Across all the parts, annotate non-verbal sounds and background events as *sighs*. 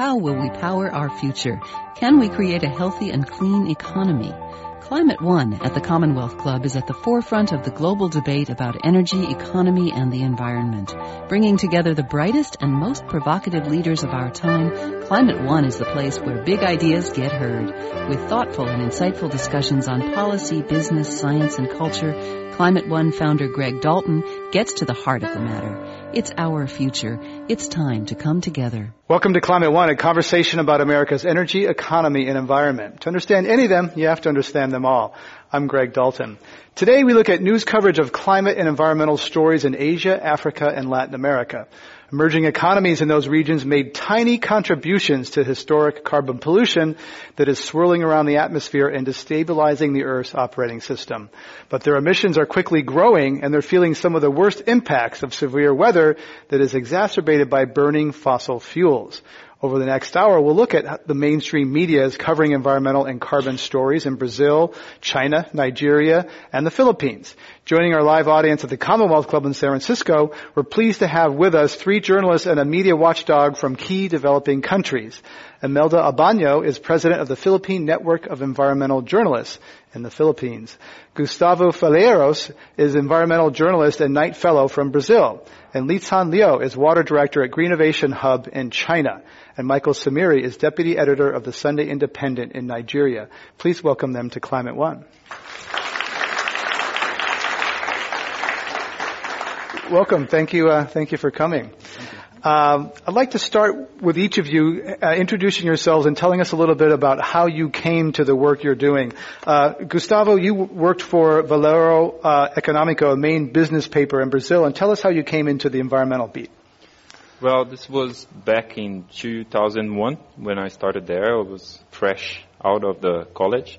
How will we power our future? Can we create a healthy and clean economy? Climate One at the Commonwealth Club is at the forefront of the global debate about energy, economy, and the environment. Bringing together the brightest and most provocative leaders of our time, Climate One is the place where big ideas get heard. With thoughtful and insightful discussions on policy, business, science, and culture, Climate One founder Greg Dalton gets to the heart of the matter. It's our future. It's time to come together. Welcome to Climate One, a conversation about America's energy, economy, and environment. To understand any of them, you have to understand them all. I'm Greg Dalton. Today we look at news coverage of climate and environmental stories in Asia, Africa, and Latin America. Emerging economies in those regions made tiny contributions to historic carbon pollution that is swirling around the atmosphere and destabilizing the Earth's operating system. But their emissions are quickly growing and they're feeling some of the worst impacts of severe weather that is exacerbated by burning fossil fuels. Over the next hour, we'll look at the mainstream media is covering environmental and carbon stories in Brazil, China, Nigeria, and the Philippines. Joining our live audience at the Commonwealth Club in San Francisco, we're pleased to have with us three journalists and a media watchdog from key developing countries. Imelda Abano is president of the Philippine Network of Environmental Journalists in the Philippines. Gustavo Faleiros is environmental journalist and Knight Fellow from Brazil. And Lican Liu is water director at Greenovation Hub in China and Michael Simire is deputy editor of the Sunday Independent in Nigeria. Please welcome them to Climate One. Welcome. Thank you. Uh, thank you for coming. Um, I'd like to start with each of you uh, introducing yourselves and telling us a little bit about how you came to the work you're doing. Uh, Gustavo, you worked for Valor uh, Econômico, a main business paper in Brazil, and tell us how you came into the environmental beat. Well, this was back in 2001 when I started there. I was fresh out of the college.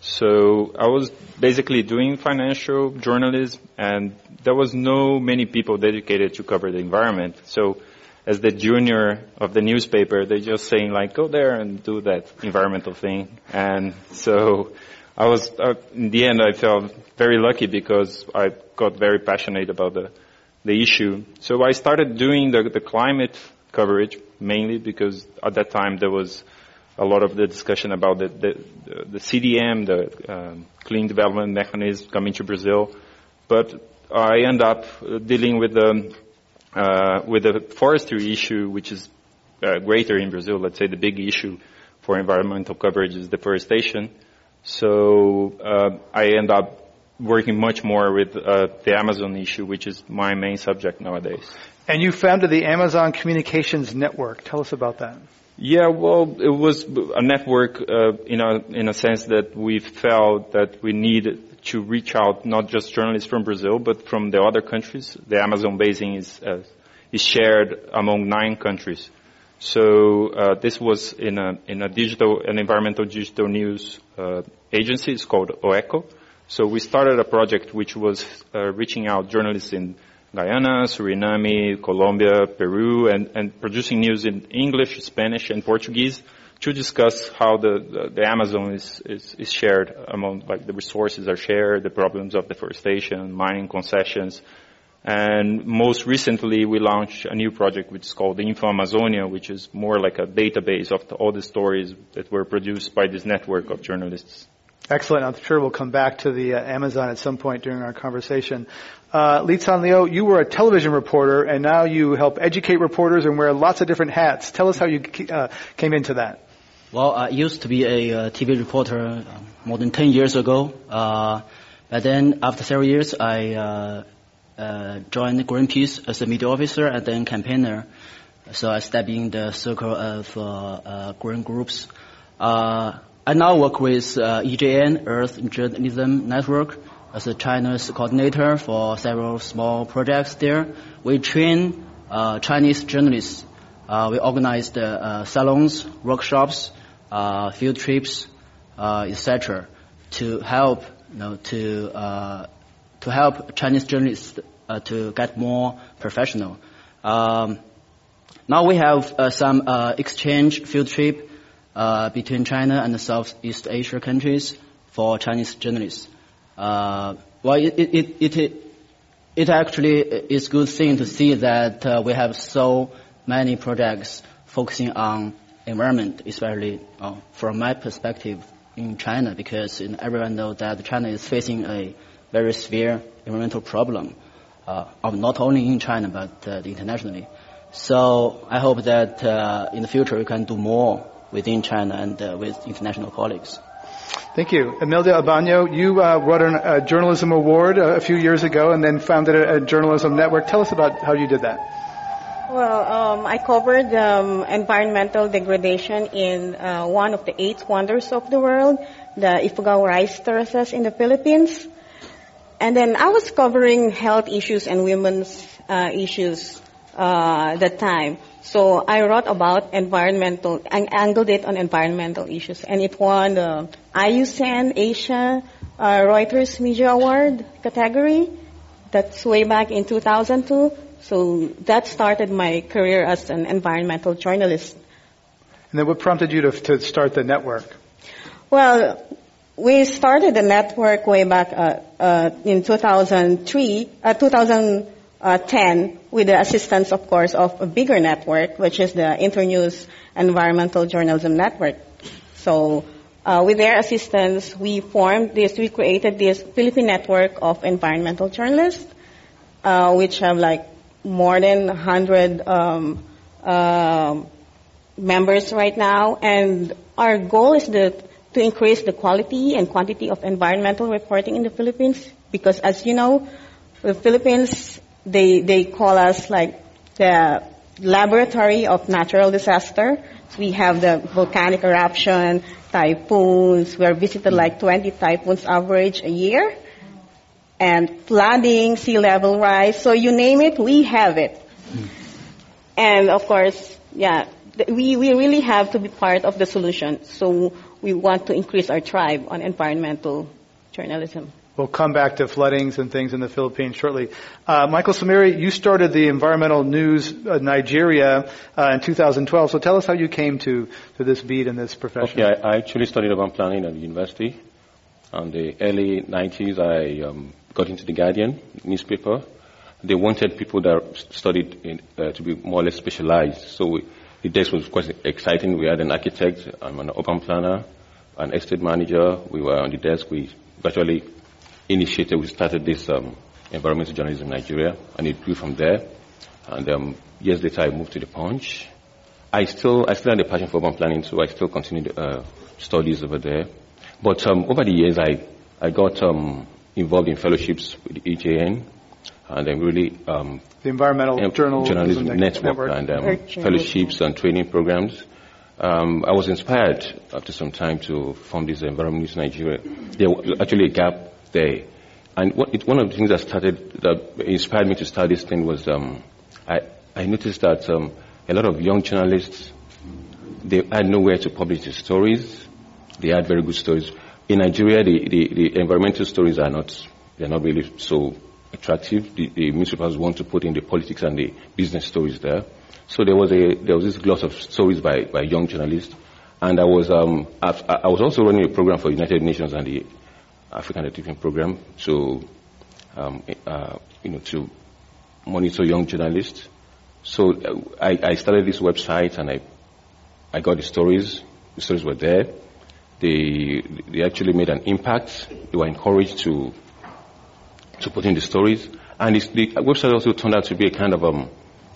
So I was basically doing financial journalism and there was no many people dedicated to cover the environment. So as the junior of the newspaper, they just saying like, go there and do that environmental thing. And so I was, uh, in the end, I felt very lucky because I got very passionate about the the issue. So I started doing the, the climate coverage mainly because at that time there was a lot of the discussion about the, the, the CDM, the um, Clean Development Mechanism coming to Brazil. But I end up dealing with the, uh, with the forestry issue, which is uh, greater in Brazil. Let's say the big issue for environmental coverage is deforestation. So uh, I end up working much more with uh, the Amazon issue, which is my main subject nowadays. And you founded the Amazon Communications Network. Tell us about that. Yeah, well, it was a network uh, in a in a sense that we felt that we needed to reach out not just journalists from Brazil, but from the other countries. The Amazon basin is uh, is shared among nine countries. So uh, this was in a in a digital an environmental digital news uh, agency. It's called O Eco so we started a project which was uh, reaching out journalists in Guyana, Suriname, Colombia, Peru, and, and producing news in English, Spanish, and Portuguese to discuss how the, the, the Amazon is, is, is, shared among, like the resources are shared, the problems of deforestation, mining concessions. And most recently we launched a new project which is called InfoAmazonia, which is more like a database of the, all the stories that were produced by this network of journalists. Excellent. I'm sure we'll come back to the uh, Amazon at some point during our conversation. Uh, Lican Liu, you were a television reporter, and now you help educate reporters and wear lots of different hats. Tell us how you uh, came into that. Well, I used to be a uh, TV reporter uh, more than 10 years ago. Uh, but then, after several years, I joined Greenpeace as a media officer and then campaigner. So I stepped in the circle of green groups. Uh, I now work with uh, EJN, Earth Journalism Network, as a China's coordinator for several small projects there. We train uh, Chinese journalists. Uh, we organize uh, salons, workshops, uh, field trips, uh, etc., to help you know, to uh, to help Chinese journalists to get more professional. Um, now we have some exchange field trip uh, between China and the Southeast Asia countries for Chinese journalists. Uh, well, it, it, it, it, it actually is a good thing to see that uh, we have so many projects focusing on environment, especially uh, from my perspective in China, because everyone knows that China is facing a very severe environmental problem, uh, not only in China but uh, internationally. So I hope that uh, in the future we can do more within China and uh, with international colleagues. Thank you. Imelda Abano, you uh, wrote a journalism award a few years ago and then founded a, a journalism network. Tell us about how you did that. Well, um, I covered um, environmental degradation in uh, one of the eight wonders of the world, the Ifugao rice terraces in the Philippines. And then I was covering health issues and women's uh, issues uh, that time. So I wrote about environmental, and angled it on environmental issues, and it won the IUCN Asia uh, Reuters Media Award category. That's way back in 2002. So that started my career as an environmental journalist. And then what prompted you to, to start the network? Well, we started the network way back uh, uh, in 2003, uh, 2010, with the assistance, of course, of a bigger network, which is the Internews Environmental Journalism Network. So, uh, with their assistance, we formed this, we created this Philippine network of environmental journalists, uh, which have like more than 100 um, uh, members right now, and our goal is the, to increase the quality and quantity of environmental reporting in the Philippines. Because as you know, the Philippines they they call us like the laboratory of natural disaster. So we have the volcanic eruption, typhoons. We are visited like 20 typhoons average a year and flooding, sea level rise. So you name it, we have it. And of course, yeah, we, we really have to be part of the solution. So we want to increase our tribe on environmental journalism. We'll come back to floodings and things in the Philippines shortly. Uh, Michael Simire, you started the Environmental News uh, Nigeria uh, in 2012. So tell us how you came to, to this beat in this profession. Okay, I, I actually studied urban planning at the university. In the early 90s, I um, got into the Guardian newspaper. They wanted people that studied in, uh, to be more or less specialized. So we, the desk was quite exciting. We had an architect, I'm an urban planner, an estate manager. We were on the desk. We virtually initiated, we started this um, environmental journalism in Nigeria, and it grew from there. And um, years later, I moved to the Punch. I still, I still had a passion for urban planning, so I still continued uh, studies over there. But um, over the years, I, I got um, involved in fellowships with the EJN, and then really um, the Environmental Journal Journalism Network, Network, and um, fellowships and training programs. Um, I was inspired after some time to form this Environment News Nigeria. There was actually a gap And what, it, one of the things that started, that inspired me to start this thing was um, I, I noticed that um, a lot of young journalists, they had nowhere to publish their stories. They had very good stories. In Nigeria, the, the, the environmental stories are not, they're not really so attractive. The, the newspapers want to put in the politics and the business stories there. So there was a, there was this gloss of stories by, by young journalists. And I was, um, I, I was also running a program for United Nations and the African Education Program to, um, uh, you know, to monitor young journalists. So uh, I, I, started this website and I, I got the stories. The stories were there. They, they actually made an impact. They were encouraged to, to put in the stories. And the website also turned out to be a kind of um,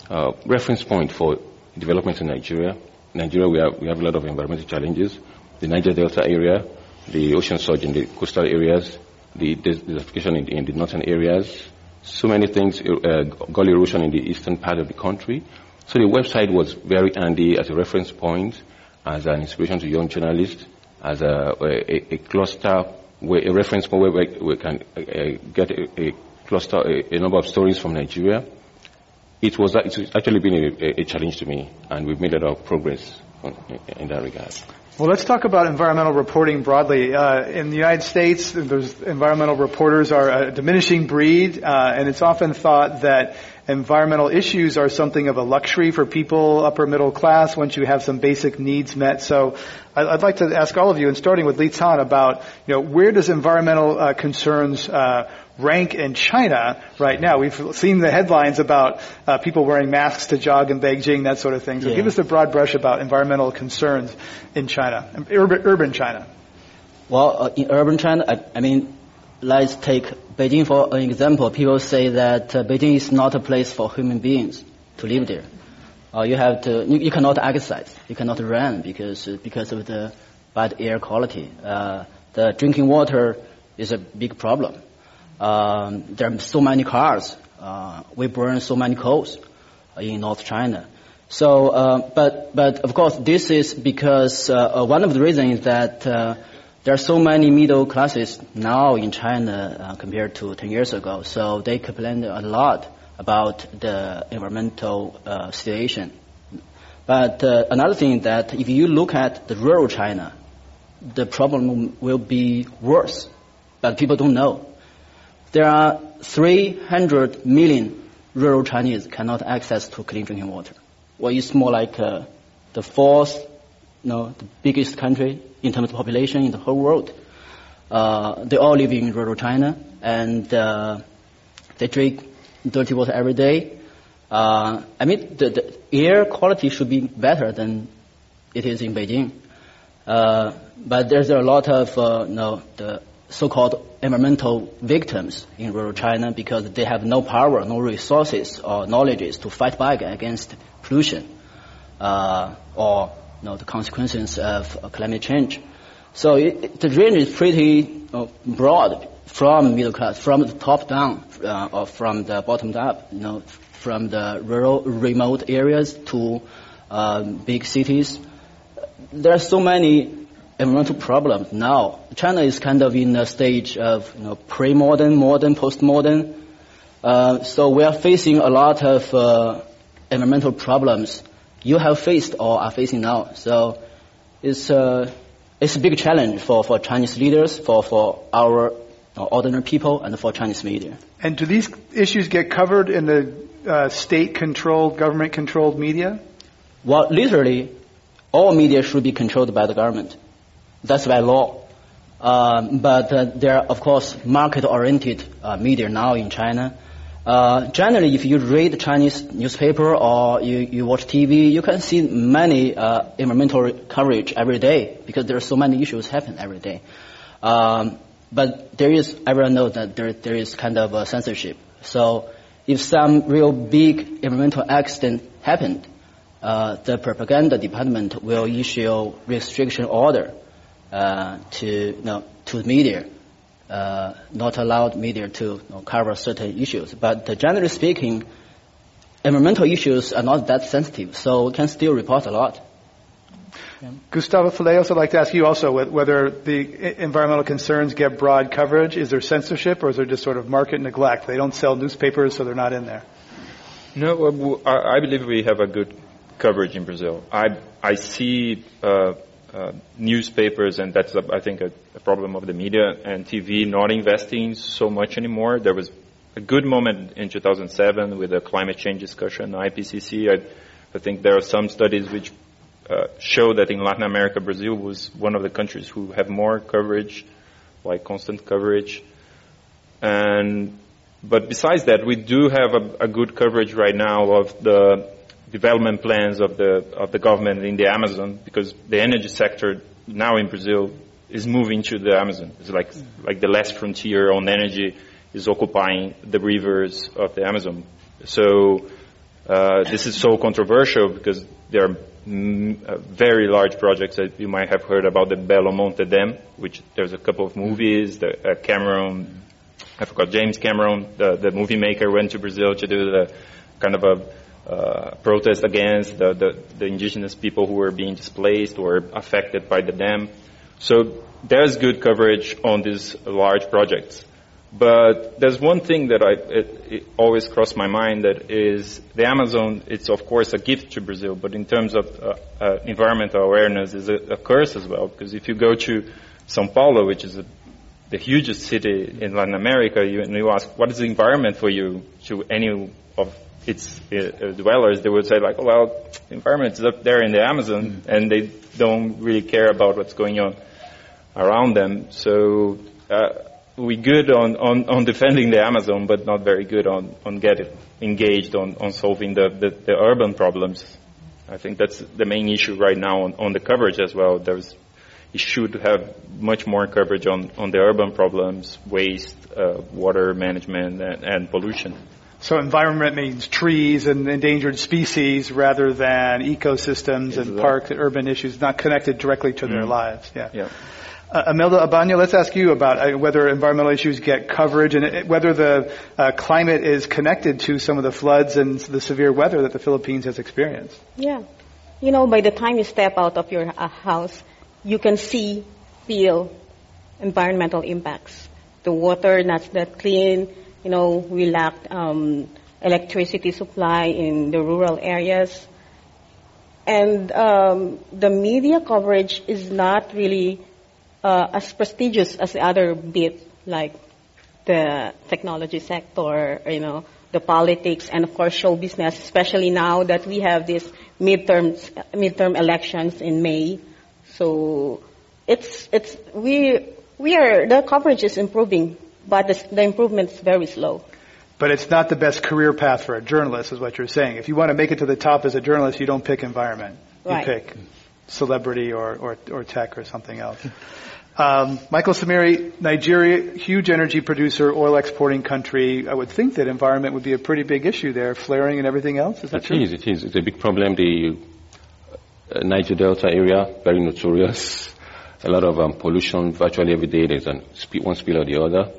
uh, reference point for development in Nigeria. In Nigeria, we have, we have a lot of environmental challenges. The Niger Delta area, the ocean surge in the coastal areas, the desertification in, in the northern areas, so many things, uh, gully erosion in the eastern part of the country. So the website was very handy as a reference point, as an inspiration to young journalists, as a, a, a cluster, where, a reference point where we, can uh, uh, get a, a cluster, a, a, number of stories from Nigeria. It was, it's actually been a, a, challenge to me, and we've made a lot of progress in that regard. Well, let's talk about environmental reporting broadly. Uh, in the United States, those environmental reporters are a diminishing breed, uh, and it's often thought that environmental issues are something of a luxury for people upper middle class once you have some basic needs met. So I'd like to ask all of you, and starting with Lican, about you know where does environmental uh, concerns uh, rank in China right now? We've seen the headlines about uh, people wearing masks to jog in Beijing, that sort of thing. So yeah. give us a broad brush about environmental concerns in China, urban, urban China. Well, uh, in urban China, I, I, mean, let's take Beijing for an example. People say that uh, Beijing is not a place for human beings to live there. Uh, you have to, you, you, cannot exercise, you cannot run because because of the bad air quality. Uh, the drinking water is a big problem. Um, there are so many cars. Uh, we burn so many coals in North China. So, uh, but but of course, this is because uh, one of the reasons is that uh, there are so many middle classes now in China uh, compared to 10 years ago. So they complain a lot about the environmental uh, situation. But another thing that if you look at the rural China, the problem will be worse, but people don't know. There are 300 million rural Chinese cannot access to clean drinking water. Well, it's more like uh, the fourth, you know, the biggest country in terms of population in the whole world. Uh, they all live in rural China, and uh, they drink dirty water every day. Uh, I mean, the, the, air quality should be better than it is in Beijing. Uh, but there's a lot of uh, you know, the so-called environmental victims in rural China because they have no power, no resources or knowledges to fight back against pollution uh, or you know, the consequences of climate change. So it, the range is pretty uh, broad from middle class, from the top down, uh, or from the bottom up. You know, from the rural, remote areas to um, big cities. There are so many environmental problems now. China is kind of in a stage of you know, pre-modern, modern, post-modern. Uh, so we are facing a lot of uh, environmental problems you have faced or are facing now. So it's, uh, it's a big challenge for, for Chinese leaders, for, for our ordinary people, and for Chinese media. And do these issues get covered in the uh, state-controlled, government-controlled media? Well, literally, all media should be controlled by the government. That's by law. Um, but uh, there are, of course, market-oriented uh, media now in China. Uh, generally, if you read Chinese newspaper or you, you watch TV, you can see many uh, environmental coverage every day because there are so many issues happen every day. Um, but there is, everyone knows that there, there is kind of a censorship. So if some real big environmental accident happened, uh, the propaganda department will issue restriction order uh, to you know, to media, uh, not allowed media to you know, cover certain issues. But generally speaking, environmental issues are not that sensitive, so we can still report a lot. Yeah. Gustavo Faleiros, I'd like to ask you also whether the environmental concerns get broad coverage. Is there censorship or is there just sort of market neglect? They don't sell newspapers, so they're not in there. No, I believe we have a good coverage in Brazil. I, I see uh, uh, newspapers, and that's, a, I think, a, a, problem of the media and TV not investing so much anymore. There was a good moment in 2007 with the climate change discussion, IPCC. I, I think there are some studies which uh, show that in Latin America, Brazil was one of the countries who have more coverage, like constant coverage. And but besides that, we do have a, a good coverage right now of the development plans of the of the government in the Amazon because the energy sector now in Brazil is moving to the Amazon. It's like like the last frontier on energy is occupying the rivers of the Amazon. So uh, this is so controversial because there are m- uh, very large projects that you might have heard about the Belo Monte Dam, which there's a couple of movies. The uh, Cameron, I forgot James Cameron, the the movie maker, went to Brazil to do the kind of a uh, protest against the, the, the, indigenous people who were being displaced or affected by the dam. So there's good coverage on these large projects. But there's one thing that I, it, it always crossed my mind that is the Amazon, it's of course a gift to Brazil, but in terms of uh, uh, environmental awareness is a, a, curse as well. Because if you go to Sao Paulo, which is a, the hugest city in Latin America, you, and you ask, what is the environment for you to any of its uh, dwellers, they would say like, oh, well, the environment is up there in the Amazon, mm-hmm. and they don't really care about what's going on around them. So uh, we good on, on, on defending the Amazon, but not very good on, on getting engaged on, on solving the, the, the urban problems. I think that's the main issue right now on, on the coverage as well. There's, it should have much more coverage on, on the urban problems, waste, uh, water management, and, and pollution. So environment means trees and endangered species rather than ecosystems and parks and urban issues not connected directly to mm. their lives. Yeah. yeah. Uh, Imelda Abano, let's ask you about uh, whether environmental issues get coverage and uh, whether the uh, climate is connected to some of the floods and the severe weather that the Philippines has experienced. Yeah. You know, by the time you step out of your uh, house, you can see, feel environmental impacts. The water not that clean, you know, we lack um, electricity supply in the rural areas. And um, the media coverage is not really uh, as prestigious as the other bit, like the technology sector, you know, the politics, and of course show business, especially now that we have these midterm midterm elections in May. So it's it's we we are the coverage is improving, but the, the improvement is very slow. But it's not the best career path for a journalist, is what you're saying. If you want to make it to the top as a journalist, you don't pick environment. You right. pick celebrity or, or, or tech or something else. Um, Michael Simire, Nigeria, huge energy producer, oil exporting country. I would think that environment would be a pretty big issue there, flaring and everything else. Is that it true? Is, it is. It's a big problem. The uh, Niger Delta area, very notorious. *laughs* A lot of um, pollution virtually every day. There's an, one spill or the other.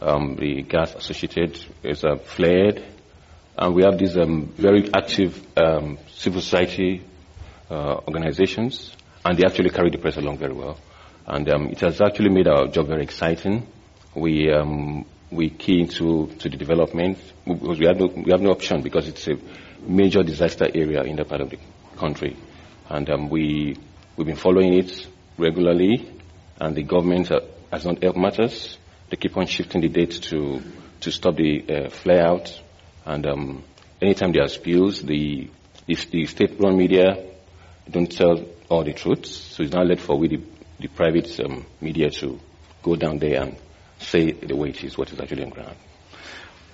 Um, the gas associated is uh, flared. And we have these um, very active um, civil society uh, organizations, and they actually carry the press along very well. And um, it has actually made our job very exciting. We um, we key into to the development because we have no we have no option because it's a major disaster area in that part of the country, and um, we we've been following it regularly, and the government uh, has not helped matters. They keep on shifting the date to to stop the uh, flare out, and um, anytime there are spills, the the, the state-run media don't tell all the truth, so it's not left for we the the private um, media to go down there and say the way it is, what is actually on ground.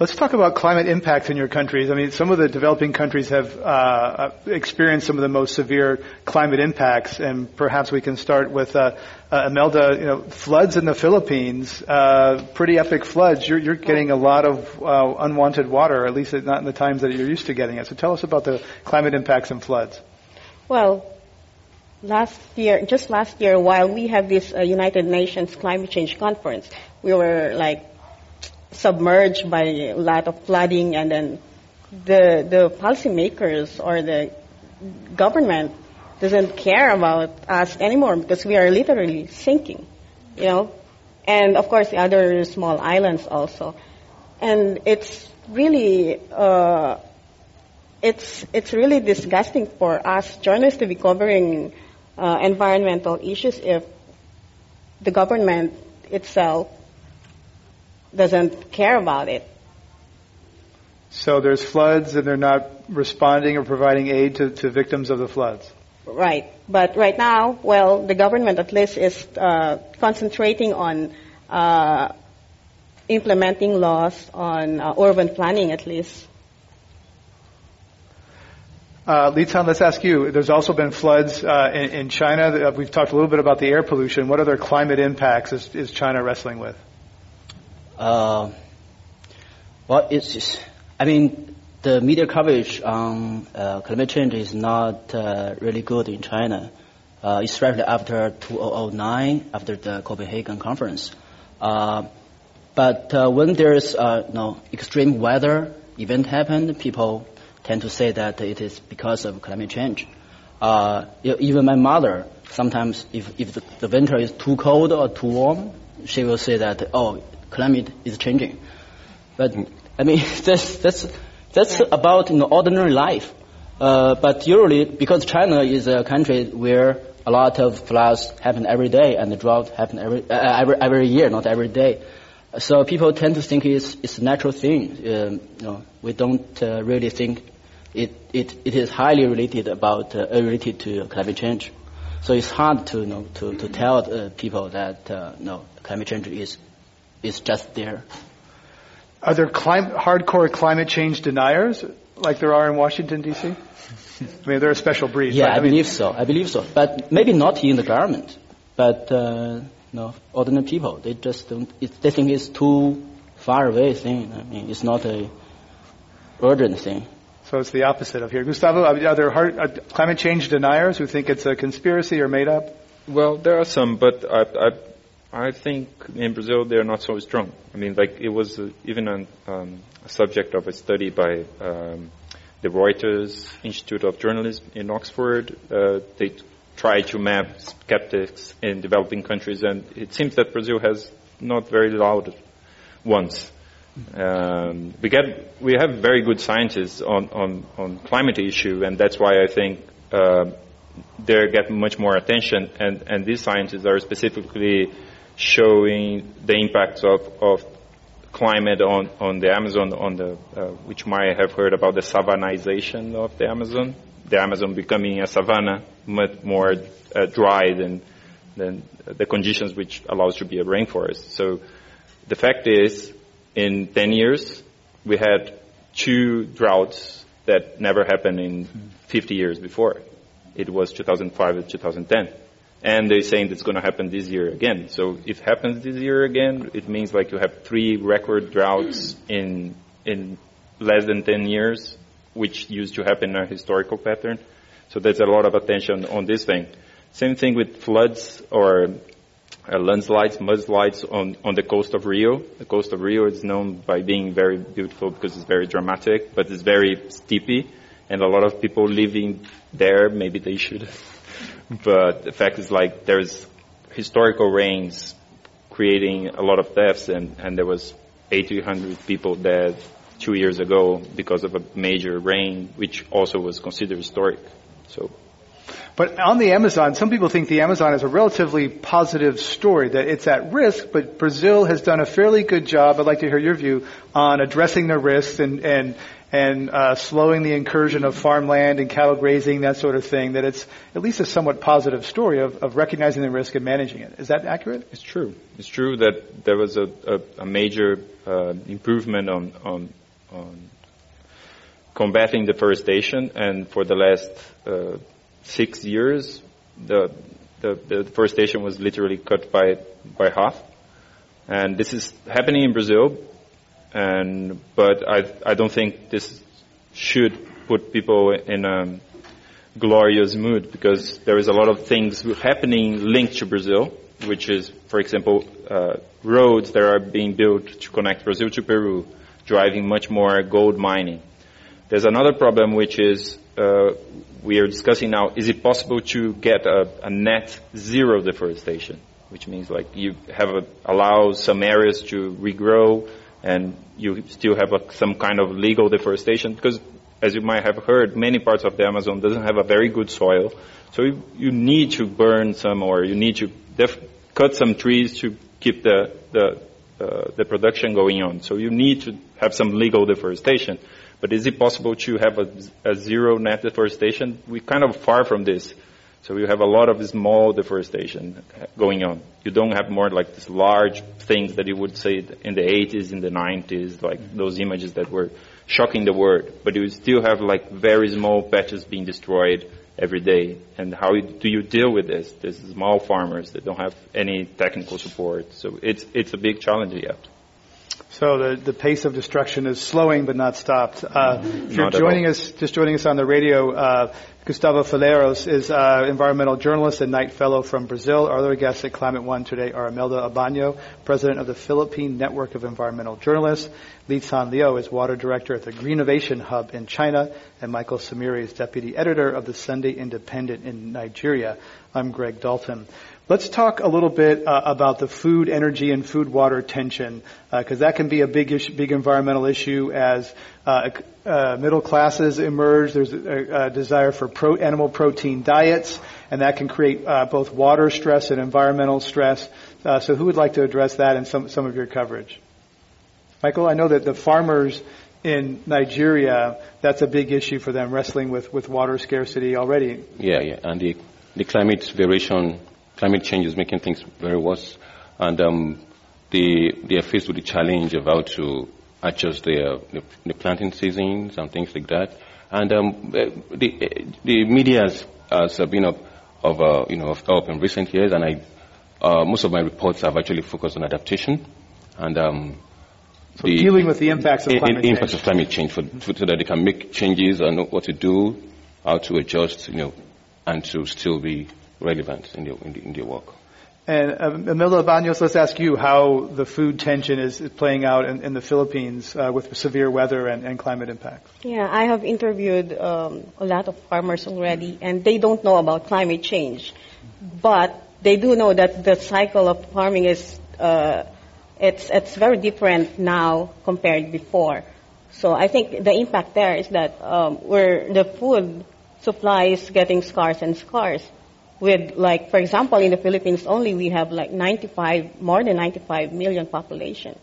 Let's talk about climate impacts in your countries. I mean, some of the developing countries have uh, uh, experienced some of the most severe climate impacts, and perhaps we can start with uh, uh. You know, floods in the Philippines, uh, pretty epic floods. You're, you're getting a lot of uh, unwanted water, at least not in the times that you're used to getting it. So tell us about the climate impacts and floods. Well, last year, just last year, while we have this United Nations climate change conference, we were like submerged by a lot of flooding, and then the the policymakers or the government doesn't care about us anymore because we are literally sinking, you know, and of course the other small islands also, and it's really. Uh, it's it's really disgusting for us journalists to be covering uh, environmental issues if the government itself doesn't care about it. So there's floods and they're not responding or providing aid to, to victims of the floods. Right. But right now, well, the government at least is uh, concentrating on uh, implementing laws on uh, urban planning at least. Uh, Lican, let's ask you. There's also been floods uh, in, in, China. We've talked a little bit about the air pollution. What other climate impacts is, is China wrestling with? Uh, well, it's, I mean, the media coverage on uh, climate change is not uh, really good in China, uh, especially after 2009, after the Copenhagen conference. but when there's uh, know, extreme weather event happen, people tend to say that it is because of climate change. Uh, even my mother, sometimes if, if the, the, winter is too cold or too warm, she will say that, oh, climate is changing. But, I mean, *laughs* that's, that's, that's about you know, ordinary life. Uh, but usually, because China is a country where a lot of floods happen every day and the drought happen every, uh, every, every year, not every day. So people tend to think it's, it's a natural thing. Um, you know, we don't uh, really think it, it, it is highly related about uh, related to climate change. So it's hard to you know, to, to tell uh, people that uh, no climate change is it's just there. Are there clim- hardcore climate change deniers like there are in Washington D.C.? *laughs* I mean, they're a special breed. Yeah, I, I mean, believe so. I believe so, but maybe not in the government. But uh, no, ordinary people, they just don't. It, they think it's too far away thing. I mean, it's not a urgent thing. So it's the opposite of here. Gustavo, are there hard, uh, climate change deniers who think it's a conspiracy or made up? Well, there are some, but I, I, I think in Brazil they're not so strong. I mean, like it was uh, even an, um, a subject of a study by um, the Reuters Institute of Journalism in Oxford. Uh, they tried to map skeptics in developing countries, and it seems that Brazil has not very loud ones. Um, we get we have very good scientists on on on climate issue, and that's why I think uh, they get much more attention. And and these scientists are specifically showing the impacts of of climate on on the Amazon, on the uh, which might have heard about the savannization of the Amazon, the Amazon becoming a savanna, much more uh, dry than than the conditions which allows to be a rainforest. So the fact is in 10 years, we had two droughts that never happened in 50 years before. It was 2005 and 2010. And they're saying it's going to happen this year again. So if it happens this year again, it means like you have three record droughts in, in less than 10 years, which used to happen in a historical pattern. So there's a lot of attention on this thing. Same thing with floods or uh, landslides, mudslides on, on the coast of Rio. The coast of Rio is known by being very beautiful because it's very dramatic, but it's very steepy, and a lot of people living there, maybe they should. *laughs* but the fact is like there's historical rains creating a lot of deaths, and, and there was 800 people dead two years ago because of a major rain, which also was considered historic. So but on the Amazon, some people think the Amazon is a relatively positive story, that it's at risk, but Brazil has done a fairly good job, I'd like to hear your view, on addressing the risks and, and, and uh, slowing the incursion of farmland and cattle grazing, that sort of thing, that it's at least a somewhat positive story of, of recognizing the risk and managing it. Is that accurate? It's true. It's true that there was a, a, a major uh, improvement on, on, on combating deforestation, and for the last uh, six years, the, the, the deforestation was literally cut by, by half. And this is happening in Brazil, and, but I, I don't think this should put people in a glorious mood because there is a lot of things happening linked to Brazil, which is, for example, uh, roads that are being built to connect Brazil to Peru, driving much more gold mining. There's another problem which is uh, we are discussing now, is it possible to get a, a, net zero deforestation? Which means like you have a, allow some areas to regrow and you still have a, some kind of legal deforestation because as you might have heard, many parts of the Amazon doesn't have a very good soil. So you, you need to burn some or you need to def- cut some trees to keep the, the, uh, the production going on. So you need to have some legal deforestation. But is it possible to have a, a zero net deforestation? We're kind of far from this. So you have a lot of small deforestation going on. You don't have more like these large things that you would say in the 80s, in the 90s, like those images that were shocking the world. But you still have like very small patches being destroyed every day. And how do you deal with this? These small farmers that don't have any technical support. So it's, it's a big challenge yet. So the, the pace of destruction is slowing but not stopped. Uh, if you're Not joining us, just joining us on the radio, uh, Gustavo Faleiros is uh, environmental journalist and Knight Fellow from Brazil. Our other guests at Climate One today are Imelda Abano, president of the Philippine Network of Environmental Journalists. Lican Liu is water director at the Greenovation Hub in China, and Michael Simire is deputy editor of the Sunday Independent in Nigeria. I'm Greg Dalton. Let's talk a little bit uh, about the food, energy, and food water tension, because uh, that can be a big issue, big environmental issue as uh, uh middle classes emerge. There's a, a desire for pro- animal protein diets, and that can create uh, both water stress and environmental stress. Uh, so, who would like to address that in some some of your coverage? Michael, I know that the farmers in Nigeria, that's a big issue for them, wrestling with, with water scarcity already. Yeah, yeah, and the, the climate variation climate change is making things very worse. And um, they, they are faced with the challenge of how to adjust their, the, the planting seasons and things like that. And um, eh, the, eh, the media has, has been of, of uh, you know, of help in recent years, and I, uh, most of my reports have actually focused on adaptation and um, so the, dealing with the impacts of climate change. Impacts of climate change, for, for, so that they can make changes and know what to do, how to adjust, you know, and to still be relevant in your, in, in their work. And um, Imelda Abano, let's ask you how the food tension is, is playing out in, in the Philippines uh, with severe weather and, and, climate impacts. Yeah, I have interviewed um, a lot of farmers already, and they don't know about climate change, but they do know that the cycle of farming is uh, it's it's very different now compared before. So I think the impact there is that um, where the food supply is getting scarce and scarce with like, for example, in the Philippines only we have like 95, more than 95 million population.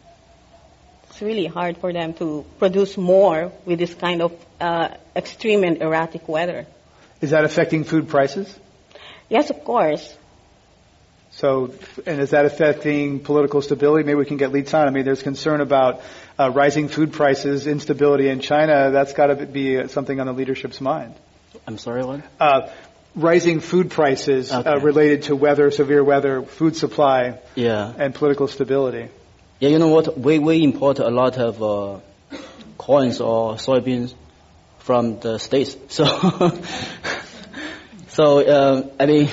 It's really hard for them to produce more with this kind of uh, extreme and erratic weather. Is that affecting food prices? Yes, of course. So, and is that affecting political stability? Maybe we can get leads on. I mean, there's concern about uh, rising food prices, instability in China. That's got to be something on the leadership's mind. I'm sorry, what? Uh, rising food prices uh, okay. uh, related to weather, severe weather, food supply, yeah. and political stability. Yeah, you know what? We we import a lot of uh, corns or soybeans from the states. *laughs* So, so uh, I mean,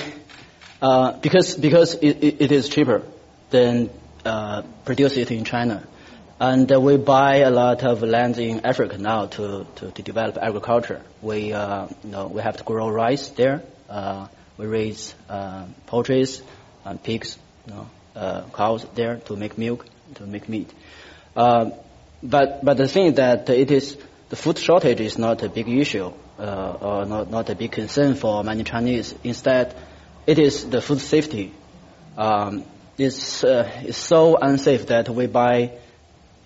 uh, because because it, it, it is cheaper than uh, produce it in China. And uh, we buy a lot of land in Africa now to, to, to develop agriculture. We, uh, you know, we have to grow rice there. Uh, we raise uh, poultry and pigs, you know, uh, cows there to make milk, to make meat. Uh, but but the thing that it is the food shortage is not a big issue or not not a big concern for many Chinese. Instead, it is the food safety. Um, it's, it's so unsafe that we buy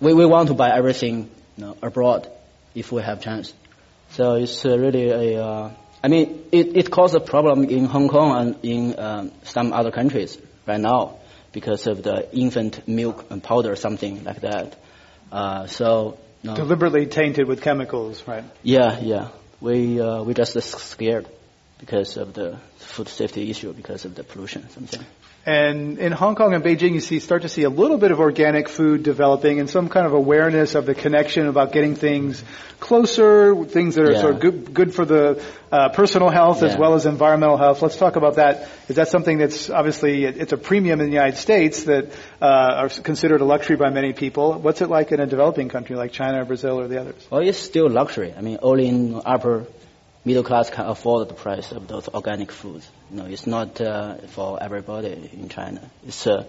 we, we want to buy everything you know, abroad if we have chance. So it's uh, really a, uh, I mean, it, it caused a problem in Hong Kong and in um, some other countries right now because of the infant milk and powder, something like that. Uh, so no. deliberately tainted with chemicals, right? Yeah, yeah. We uh, we just scared because of the food safety issue, because of the pollution, something. And in Hong Kong and Beijing, you see start to see a little bit of organic food developing and some kind of awareness of the connection about getting things closer, things that are yeah. sort of good, good for the uh, personal health yeah. as well as environmental health. Let's talk about that. Is that something that's obviously it's a premium in the United States that uh, are considered a luxury by many people? What's it like in a developing country like China or Brazil or the others? Well, it's still luxury. I mean, only in upper middle class can afford the price of those organic foods. Know, it's not uh, for everybody in China. It's uh,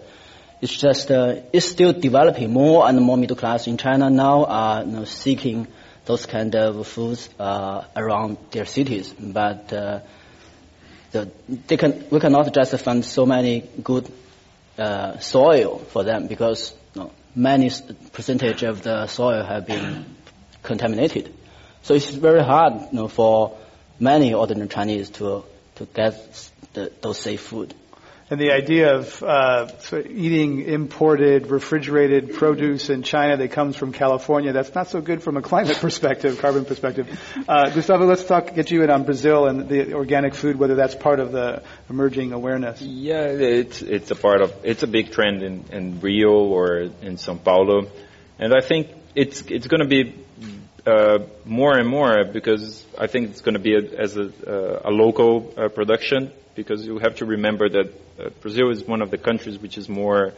it's just uh, it's still developing. More and more middle class in China now are you know, seeking those kind of foods uh, around their cities, but uh, the, they can we cannot just find so many good uh, soil for them because you know, many percentage of the soil have been contaminated. So it's very hard you know, for many ordinary Chinese to to get the, those safe food. And the idea of uh, eating imported, refrigerated produce in China that comes from California, that's not so good from a climate *laughs* perspective, carbon perspective. Uh, Gustavo, let's talk, get you in on Brazil and the organic food, whether that's part of the emerging awareness. Yeah, it's, it's a part of, it's a big trend in, in Rio or in Sao Paulo. And I think it's, it's going to be uh, more and more because I think it's going to be a, as a, uh, a local uh, production because you have to remember that uh, Brazil is one of the countries which is more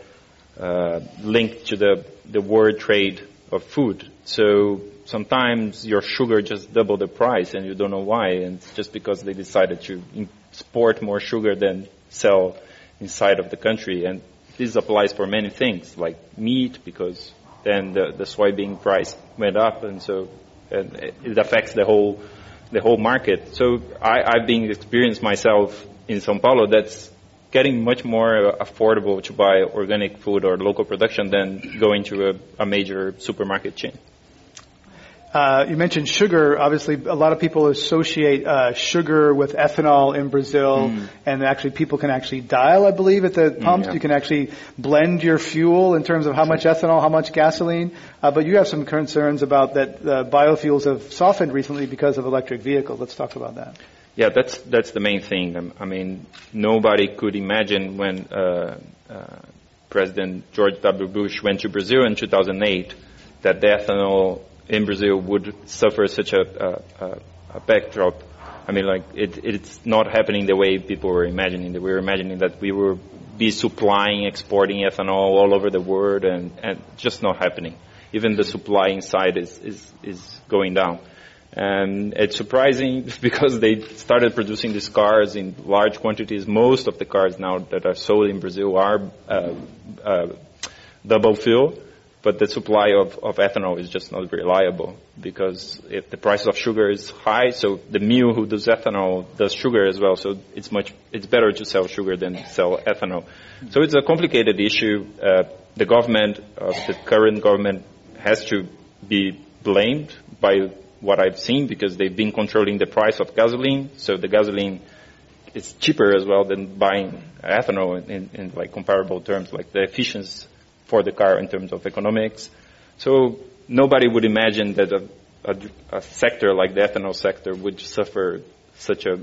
linked to the, the world trade of food. So sometimes your sugar just double the price and you don't know why and it's just because they decided to export more sugar than sell inside of the country and this applies for many things like meat because then the, the soybean price went up, and so and it affects the whole the whole market. So I, I've been experienced myself in São Paulo. That's getting much more affordable to buy organic food or local production than going to a, a major supermarket chain. Uh, you mentioned sugar. Obviously, a lot of people associate uh, sugar with ethanol in Brazil, mm. and actually, people can actually dial. I believe at the pumps, mm, yeah. you can actually blend your fuel in terms of how much ethanol, how much gasoline. Uh, but you have some concerns about that biofuels have softened recently because of electric vehicles. Let's talk about that. Yeah, that's that's the main thing. I mean, nobody could imagine when uh, uh, President George W. Bush went to Brazil in 2008 that the ethanol in Brazil would suffer such a, a, a backdrop. I mean, like it, it's not happening the way people were imagining. That we were imagining that we would be supplying, exporting ethanol all over the world, and, and just not happening. Even the supplying side is is, is going down. And it's surprising *laughs* because they started producing these cars in large quantities. Most of the cars now that are sold in Brazil are uh, uh, double fuel, but the supply of, of ethanol is just not reliable because if the price of sugar is high, so the mill who does ethanol does sugar as well. So it's much it's better to sell sugar than sell ethanol. So it's a complicated issue. Uh, the government, uh, the current government, has to be blamed by what I've seen because they've been controlling the price of gasoline. So the gasoline is cheaper as well than buying ethanol in, in, in like comparable terms, like the efficiency for the car in terms of economics. So nobody would imagine that a, a, a sector like the ethanol sector would suffer such *laughs* a,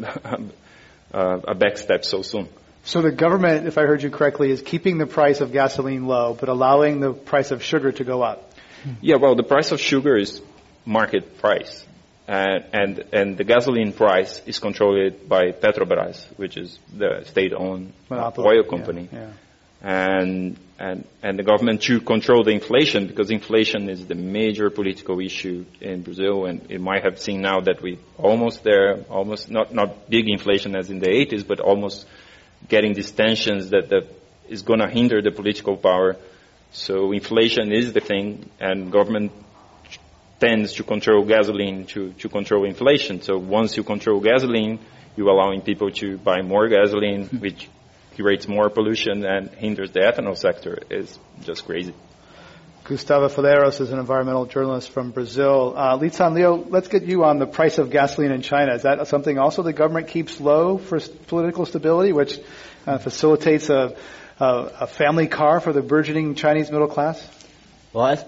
a backstep so soon. So the government, if I heard you correctly, is keeping the price of gasoline low, but allowing the price of sugar to go up. Yeah, well, the price of sugar is market price. And, and, and the gasoline price is controlled by Petrobras, which is the state-owned oil company. Yeah, yeah. And, and, and the government to control the inflation because inflation is the major political issue in Brazil. And it might have seen now that we almost there, almost not, not big inflation as in the 80s, but almost getting these tensions that, that is going to hinder the political power. So inflation is the thing, and government tends to control gasoline to, to control inflation. So once you control gasoline, you're allowing people to buy more gasoline, which creates more pollution and hinders the ethanol sector. is just crazy. Gustavo Faleiros is an environmental journalist from Brazil. Uh, Lican Liu, let's get you on the price of gasoline in China. Is that something also the government keeps low for political stability, which uh, facilitates a, a, a, family car for the burgeoning Chinese middle class? Well, I,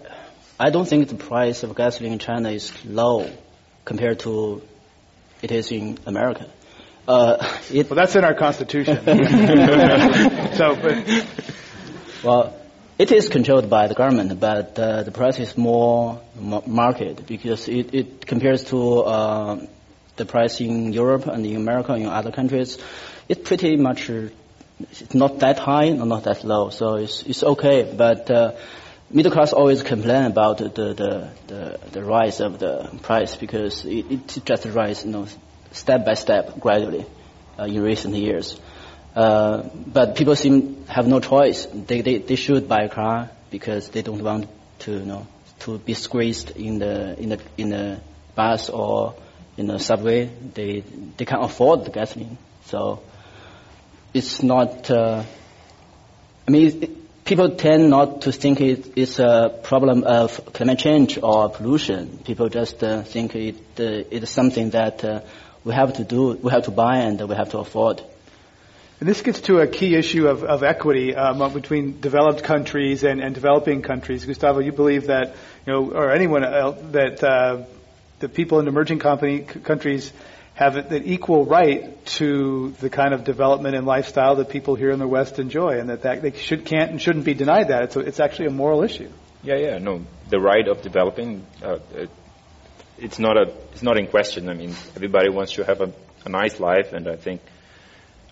I don't think the price of gasoline in China is low compared to it is in America. Uh, it, well, that's in our constitution. *laughs* so, but well, it is controlled by the government, but uh, the price is more market because it, it compares to uh, the price in Europe and in America and in other countries. It's pretty much it's not that high, not that low, so it's it's okay, but. Uh, middle class always complain about the, the, the, the rise of the price because it, it just rise, you know, step by step, gradually, uh, in recent years. Uh, but people seem have no choice. They, they, they should buy a car because they don't want to, you know, to be squeezed in the, in the, in the bus or in the subway. They, they can't afford the gasoline. So, it's not, uh, I mean, it, people tend not to think it is a problem of climate change or pollution. People just uh, think it, uh, it is something that uh, we have to do, we have to buy, and we have to afford. And this gets to a key issue of, of equity um, between developed countries and, and, developing countries. Gustavo, you believe that, you know, or anyone else, that uh, the people in emerging company, countries have an equal right to the kind of development and lifestyle that people here in the West enjoy, and that, that they should can't and shouldn't be denied that. It's a, it's actually a moral issue. Yeah, yeah, no, the right of developing, uh, it, it's not a it's not in question. I mean, everybody wants to have a, a nice life, and I think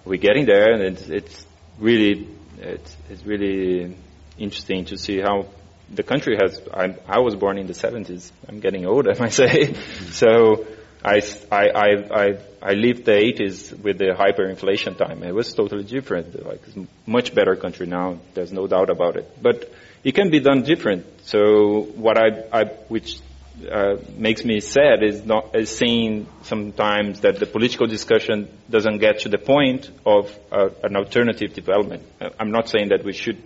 we're getting there, and it's, it's really it's, it's really interesting to see how the country has. I, I was born in the 70s. I'm getting old, *laughs* I might say. Mm-hmm. so I, I, I, I lived the 80s with the hyperinflation time. It was totally different. Like, much better country now. There's no doubt about it. But it can be done different. So what I, I which uh, makes me sad is not is seeing sometimes that the political discussion doesn't get to the point of uh, an alternative development. I'm not saying that we should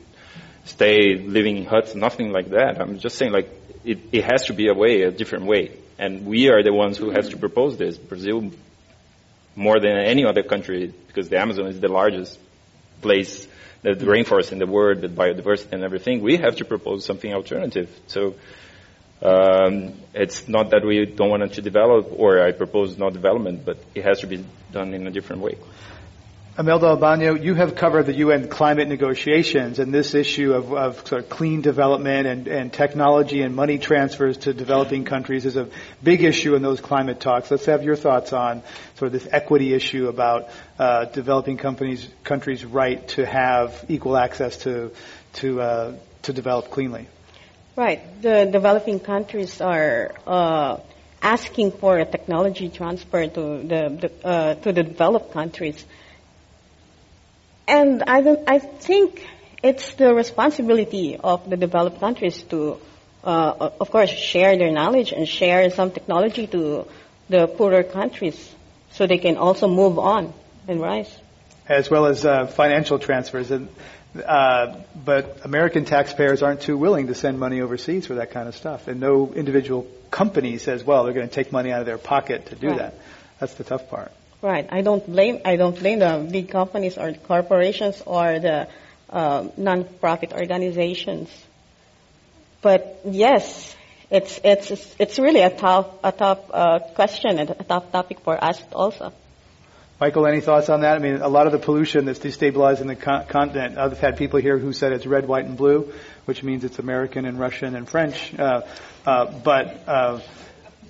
stay living in huts, nothing like that. I'm just saying like it, it has to be a way, a different way And we are the ones who has to propose this. Brazil, more than any other country, because the Amazon is the largest place, the rainforest in the world, the biodiversity and everything, we have to propose something alternative. So um, it's not that we don't want to develop, or I propose no development, but it has to be done in a different way. Imelda Abano, you have covered the UN climate negotiations and this issue of, of sort of clean development and, and, technology and money transfers to developing countries is a big issue in those climate talks. Let's have your thoughts on sort of this equity issue about uh, developing companies, countries' right to have equal access to to uh, to develop cleanly. Right. The developing countries are uh, asking for a technology transfer to the, the uh, to the developed countries and I, don't, I think it's the responsibility of the developed countries to, uh, of course, share their knowledge and share some technology to the poorer countries so they can also move on and rise. As well as uh, financial transfers. And, uh, but American taxpayers aren't too willing to send money overseas for that kind of stuff. And no individual company says, well, they're going to take money out of their pocket to do right. that. That's the tough part. Right. I don't blame I don't blame the big companies or corporations or the uh, non-profit organizations. But yes, it's it's it's really a tough a tough uh, question and a tough topic for us also. Michael, any thoughts on that? I mean, a lot of the pollution that's destabilizing the con- continent. I've had people here who said it's red, white, and blue, which means it's American and Russian and French. Uh, uh but uh,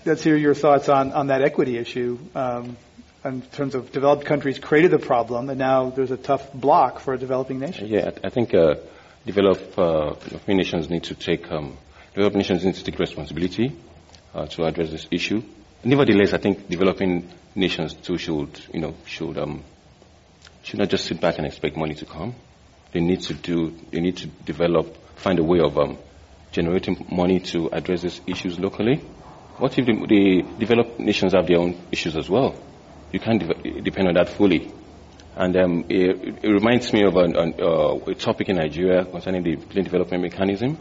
let's hear your thoughts on on that equity issue. Um, in terms of developed countries created the problem, and now there's a tough block for a developing nation. Yeah, I think uh, developed uh, nations need to take um, developed nations need to take responsibility uh, to address this issue. Nevertheless, I think developing nations too should you know should um, should not just sit back and expect money to come. They need to do they need to develop find a way of um, generating money to address these issues locally. What if the, the developed nations have their own issues as well? you can't de- depend on that fully. And um, it, it, reminds me of an, an, uh, a topic in Nigeria concerning the clean development mechanism.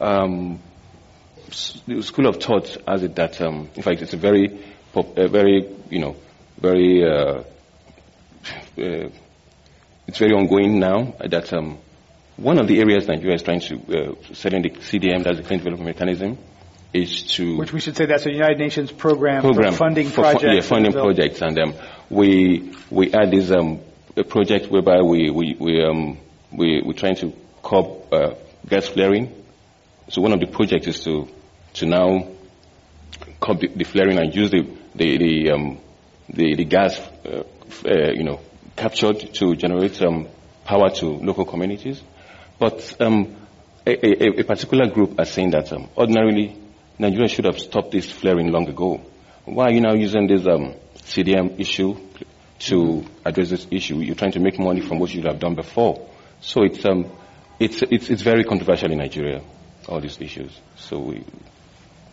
Um, the school of thought has it that, um, in fact, it's a very, a very, you know, very, uh, *sighs* uh, it's very ongoing now. That um, one of the areas that Nigeria is trying to uh, set in the CDM, that's the clean development mechanism, is to which we should say that's a United Nations program, program for funding for projects. yeah, funding projects, and um, we we add this um, a project whereby we we we um, we we're trying to curb uh, gas flaring. So one of the projects is to to now curb the, the flaring and use the the the, um, the, the gas uh, uh, you know captured to generate um, power to local communities. But um, a, a, a, particular group are saying that um, ordinarily Nigeria should have stopped this flaring long ago. Why are you now using this um, CDM issue to address this issue? You're trying to make money from what you have done before. So it's, um, it's, it's, it's very controversial in Nigeria, all these issues. So we,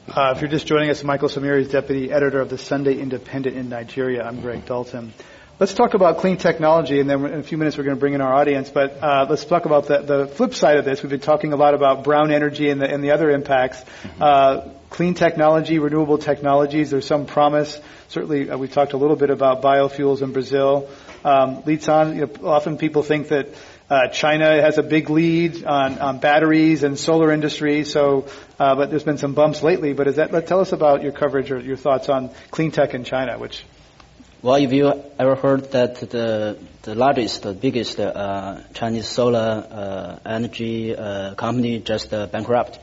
uh, if you're just joining us, Michael Simire is deputy editor of the Sunday Independent in Nigeria. I'm Greg Dalton. Let's talk about clean technology, and then in a few minutes we're going to bring in our audience. But uh, let's talk about the, the, flip side of this. We've been talking a lot about brown energy and the, and the other impacts. Mm-hmm. Uh, clean technology, renewable technologies. There's some promise. Certainly, uh, we've talked a little bit about biofuels in Brazil. Um, you know, often people think that uh, China has a big lead on, on batteries and solar industry. So, uh, but there's been some bumps lately. But is that? Let, tell us about your coverage or your thoughts on clean tech in China, which well, if you ever heard that the the largest, the biggest uh, Chinese solar uh, energy uh, company just uh, bankrupt.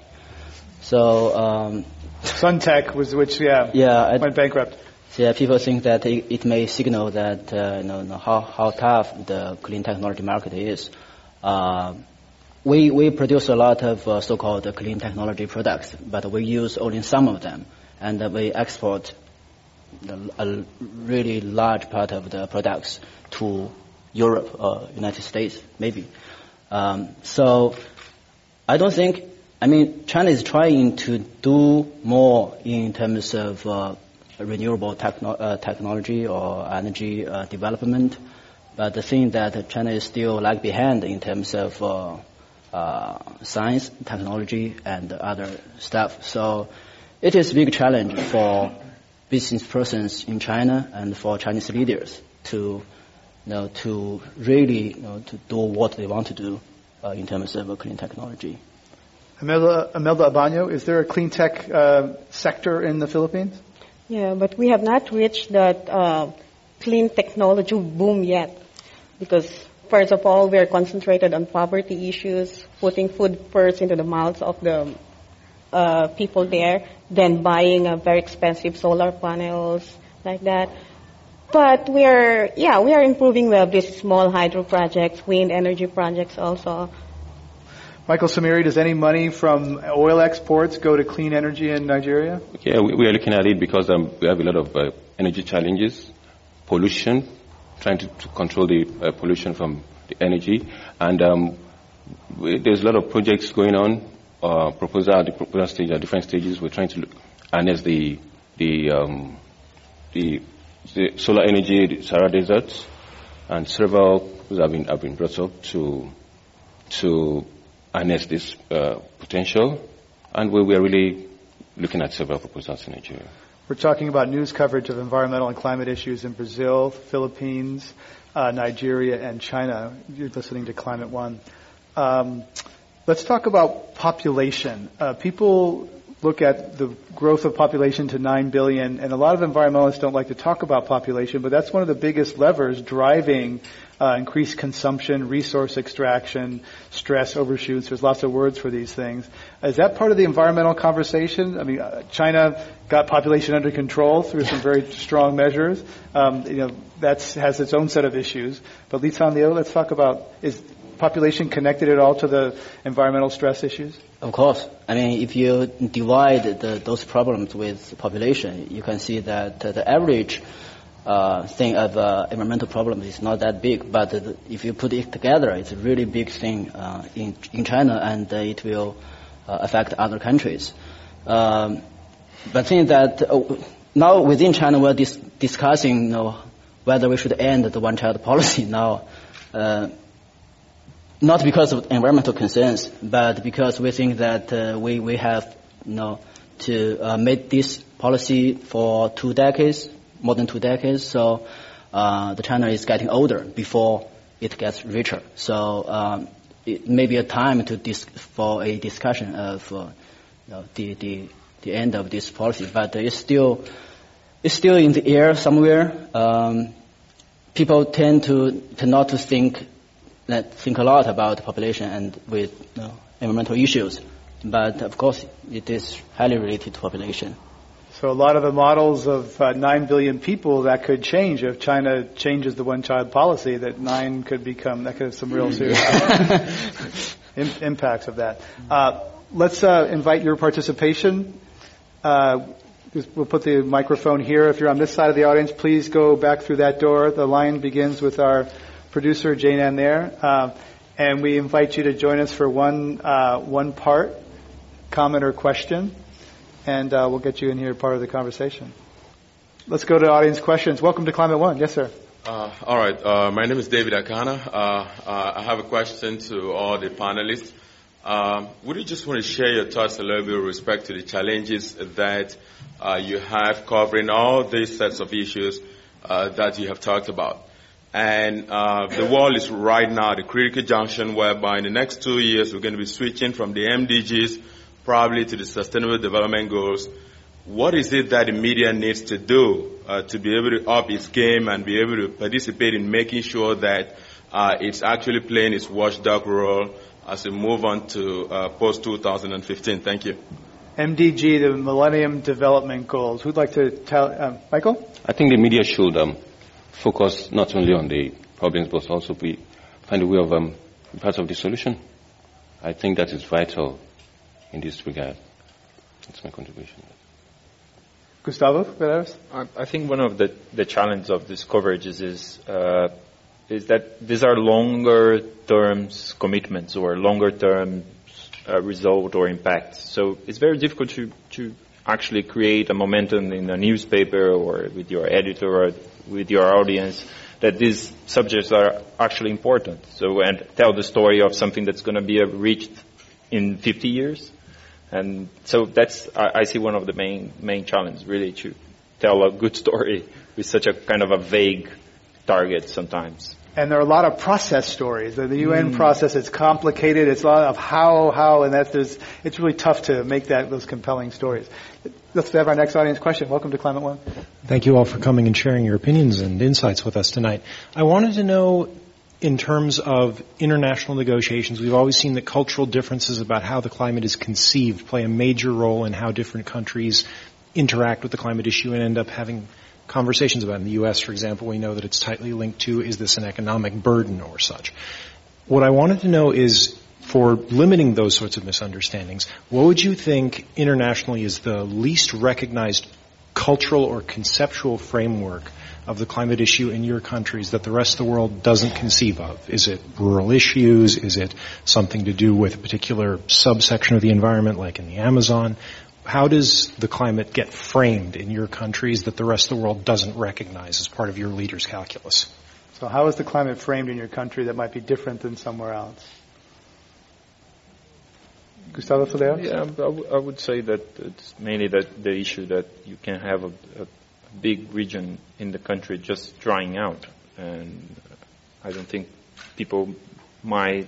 So um, Suntech was which yeah yeah went bankrupt. Yeah, people think that it, may signal that uh, you know how how tough the clean technology market is. Uh, we we produce a lot of so-called clean technology products, but we use only some of them, and we export a really large part of the products to Europe or United States, maybe. Um, so I don't think, I mean, China is trying to do more in terms of uh, renewable techno- uh, technology or energy uh, development, but the thing that China is still lag behind in terms of uh, science, technology, and other stuff. So it is a big challenge for business persons in China and for Chinese leaders to, you know, to really you know, to do what they want to do uh, in terms of clean technology. Imelda, Imelda Abano, is there a clean tech uh, sector in the Philippines? Yeah, but we have not reached that uh, clean technology boom yet because first of all, we are concentrated on poverty issues, putting food first into the mouths of the uh, people there, then buying a very expensive solar panels like that. But we are, yeah, we are improving. We have these small hydro projects, wind energy projects also. Michael Simire, does any money from oil exports go to clean energy in Nigeria? Yeah, we, we are looking at it because um, we have a lot of uh, energy challenges, pollution, trying to, to control the uh, pollution from the energy, and um, we, there's a lot of projects going on. Uh, proposal at the proposal stage at different stages. We're trying to look, harness the the um, the the solar energy, the Sahara Desert, and several have been, have been brought up to, to harness this uh, potential. And we, we are really looking at several proposals in Nigeria. We're talking about news coverage of environmental and climate issues in Brazil, Philippines, uh, Nigeria, and China. You're listening to Climate One. Um, let's talk about population. Uh, people look at the growth of population to 9 billion, and a lot of environmentalists don't like to talk about population, but that's one of the biggest levers driving uh, increased consumption, resource extraction, stress overshoots. There's lots of words for these things. Is that part of the environmental conversation? I mean, uh, China got population under control through some very *laughs* strong measures. Um, you know, that has its own set of issues. But Li Liu, let's talk about is population connected at all to the environmental stress issues? Of course. I mean, if you divide the, those problems with population, you can see that the average uh, thing of uh, environmental problems is not that big. But uh, if you put it together, it's a really big thing uh, in in China, and uh, it will affect other countries. Um, but think that now within China, we're dis- discussing you know, whether we should end the one-child policy *laughs* now not because of environmental concerns, but because we think that uh, we we have you know to uh, make this policy for two decades, more than two decades. So uh, the China is getting older before it gets richer. So um, it may be a time to dis- for a discussion of uh, you know, the the the end of this policy, but it's still it's still in the air somewhere. Um, people tend to, to not to think that think a lot about population and with you know, environmental issues. But of course, it is highly related to population. So a lot of the models of uh, 9 billion people that could change if China changes the one-child policy. That nine could become that could have some real serious *laughs* impacts of that. Uh, let's uh, invite your participation. Uh, we'll put the microphone here. If you're on this side of the audience, please go back through that door. The line begins with our producer Jane Ann there, uh, and we invite you to join us for one uh, one part comment or question, and uh, we'll get you in here part of the conversation. Let's go to audience questions. Welcome to Climate One. Yes, sir. Uh, all right. Uh, my name is David Akana. Uh, I have a question to all the panelists. would you just want to share your thoughts a little bit with respect to the challenges that you have covering all these sets of issues that you have talked about? And uh, the world is right now at a critical junction whereby in the next two years we're going to be switching from the MDGs probably to the Sustainable Development Goals. What is it that the media needs to do uh, to be able to up its game and be able to participate in making sure that uh, it's actually playing its watchdog role as we move on to uh, post 2015? Thank you. MDG, the Millennium Development Goals. Who'd like to tell? Uh, Michael? I think the media should um, focus not only on the problems but also be, find a way of um, part of the solution. I think that is vital in this regard. That's my contribution. Gustavo, I, I think one of the, the challenges of this coverage is, is, uh, is that these are longer term commitments or longer term uh, result or impacts. So it's very difficult to, to actually create a momentum in a newspaper or with your editor or with your audience that these subjects are actually important. So, and tell the story of something that's going to be reached in 50 years. And so that's, I, I see one of the main, main challenges really to tell a good story with such a kind of a vague target sometimes. And there are a lot of process stories. The UN mm. process, it's complicated. It's a lot of how, how, and that there's, it's really tough to make that, those compelling stories. Let's have our next audience question. Welcome to Climate One. Thank you all for coming and sharing your opinions and insights with us tonight. I wanted to know in terms of international negotiations, we've always seen that cultural differences about how the climate is conceived play a major role in how different countries interact with the climate issue and end up having conversations about it. In the U.S., for example, we know that it's tightly linked to is this an economic burden or such. What I wanted to know is for limiting those sorts of misunderstandings, what would you think internationally is the least recognized cultural or conceptual framework of the climate issue in your countries that the rest of the world doesn't conceive of? Is it rural issues? Is it something to do with a particular subsection of the environment like in the Amazon? How does the climate get framed in your countries that the rest of the world doesn't recognize as part of your leaders' calculus? So how is the climate framed in your country that might be different than somewhere else? Gustavo? Yeah, I, w- I would say that it's mainly that the issue that you can have a, a big region in the country just drying out. And I don't think people might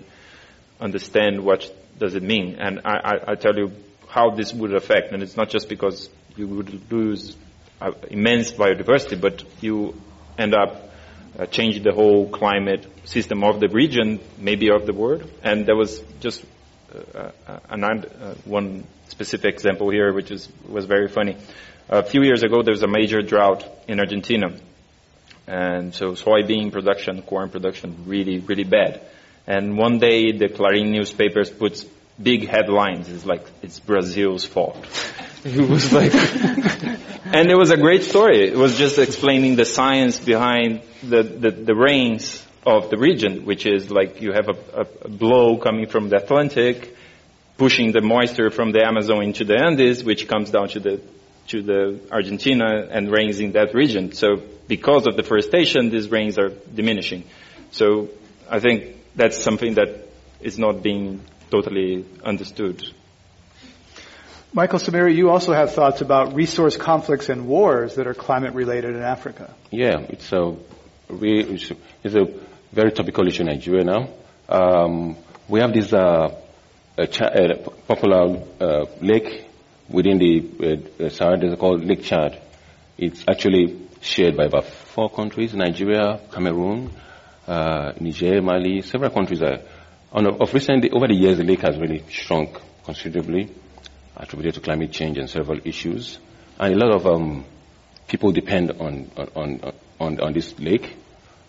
understand what does it mean. And I, I, I tell you how this would affect, and it's not just because you would lose uh, immense biodiversity, but you end up uh, changing the whole climate system of the region, maybe of the world. And there was just uh, uh, uh, one specific example here, which is was very funny. A few years ago, there was a major drought in Argentina. And so soybean production, corn production, really, really bad. And one day, the Clarín newspapers puts big headlines. It's like, it's Brazil's fault. *laughs* It was like, *laughs* and it was a great story. It was just explaining the science behind the, the, the rains of the region, which is like you have a, a, a blow coming from the Atlantic, pushing the moisture from the Amazon into the Andes, which comes down to the to the Argentina and rains in that region. So because of deforestation, these rains are diminishing. So I think that's something that is not being totally understood. Michael Simire, you also have thoughts about resource conflicts and wars that are climate related in Africa. Yeah, it's a, it's a very topical issue in Nigeria now. Um, we have this uh, a, a popular uh, lake within the uh, Sahara Desert called Lake Chad. It's actually shared by about four countries, Nigeria, Cameroon, uh, Niger, Mali, several countries. Are, on, of recent, over the years, the lake has really shrunk considerably, attributed to climate change and several issues. And a lot of um, people depend on, on, on, on, this lake,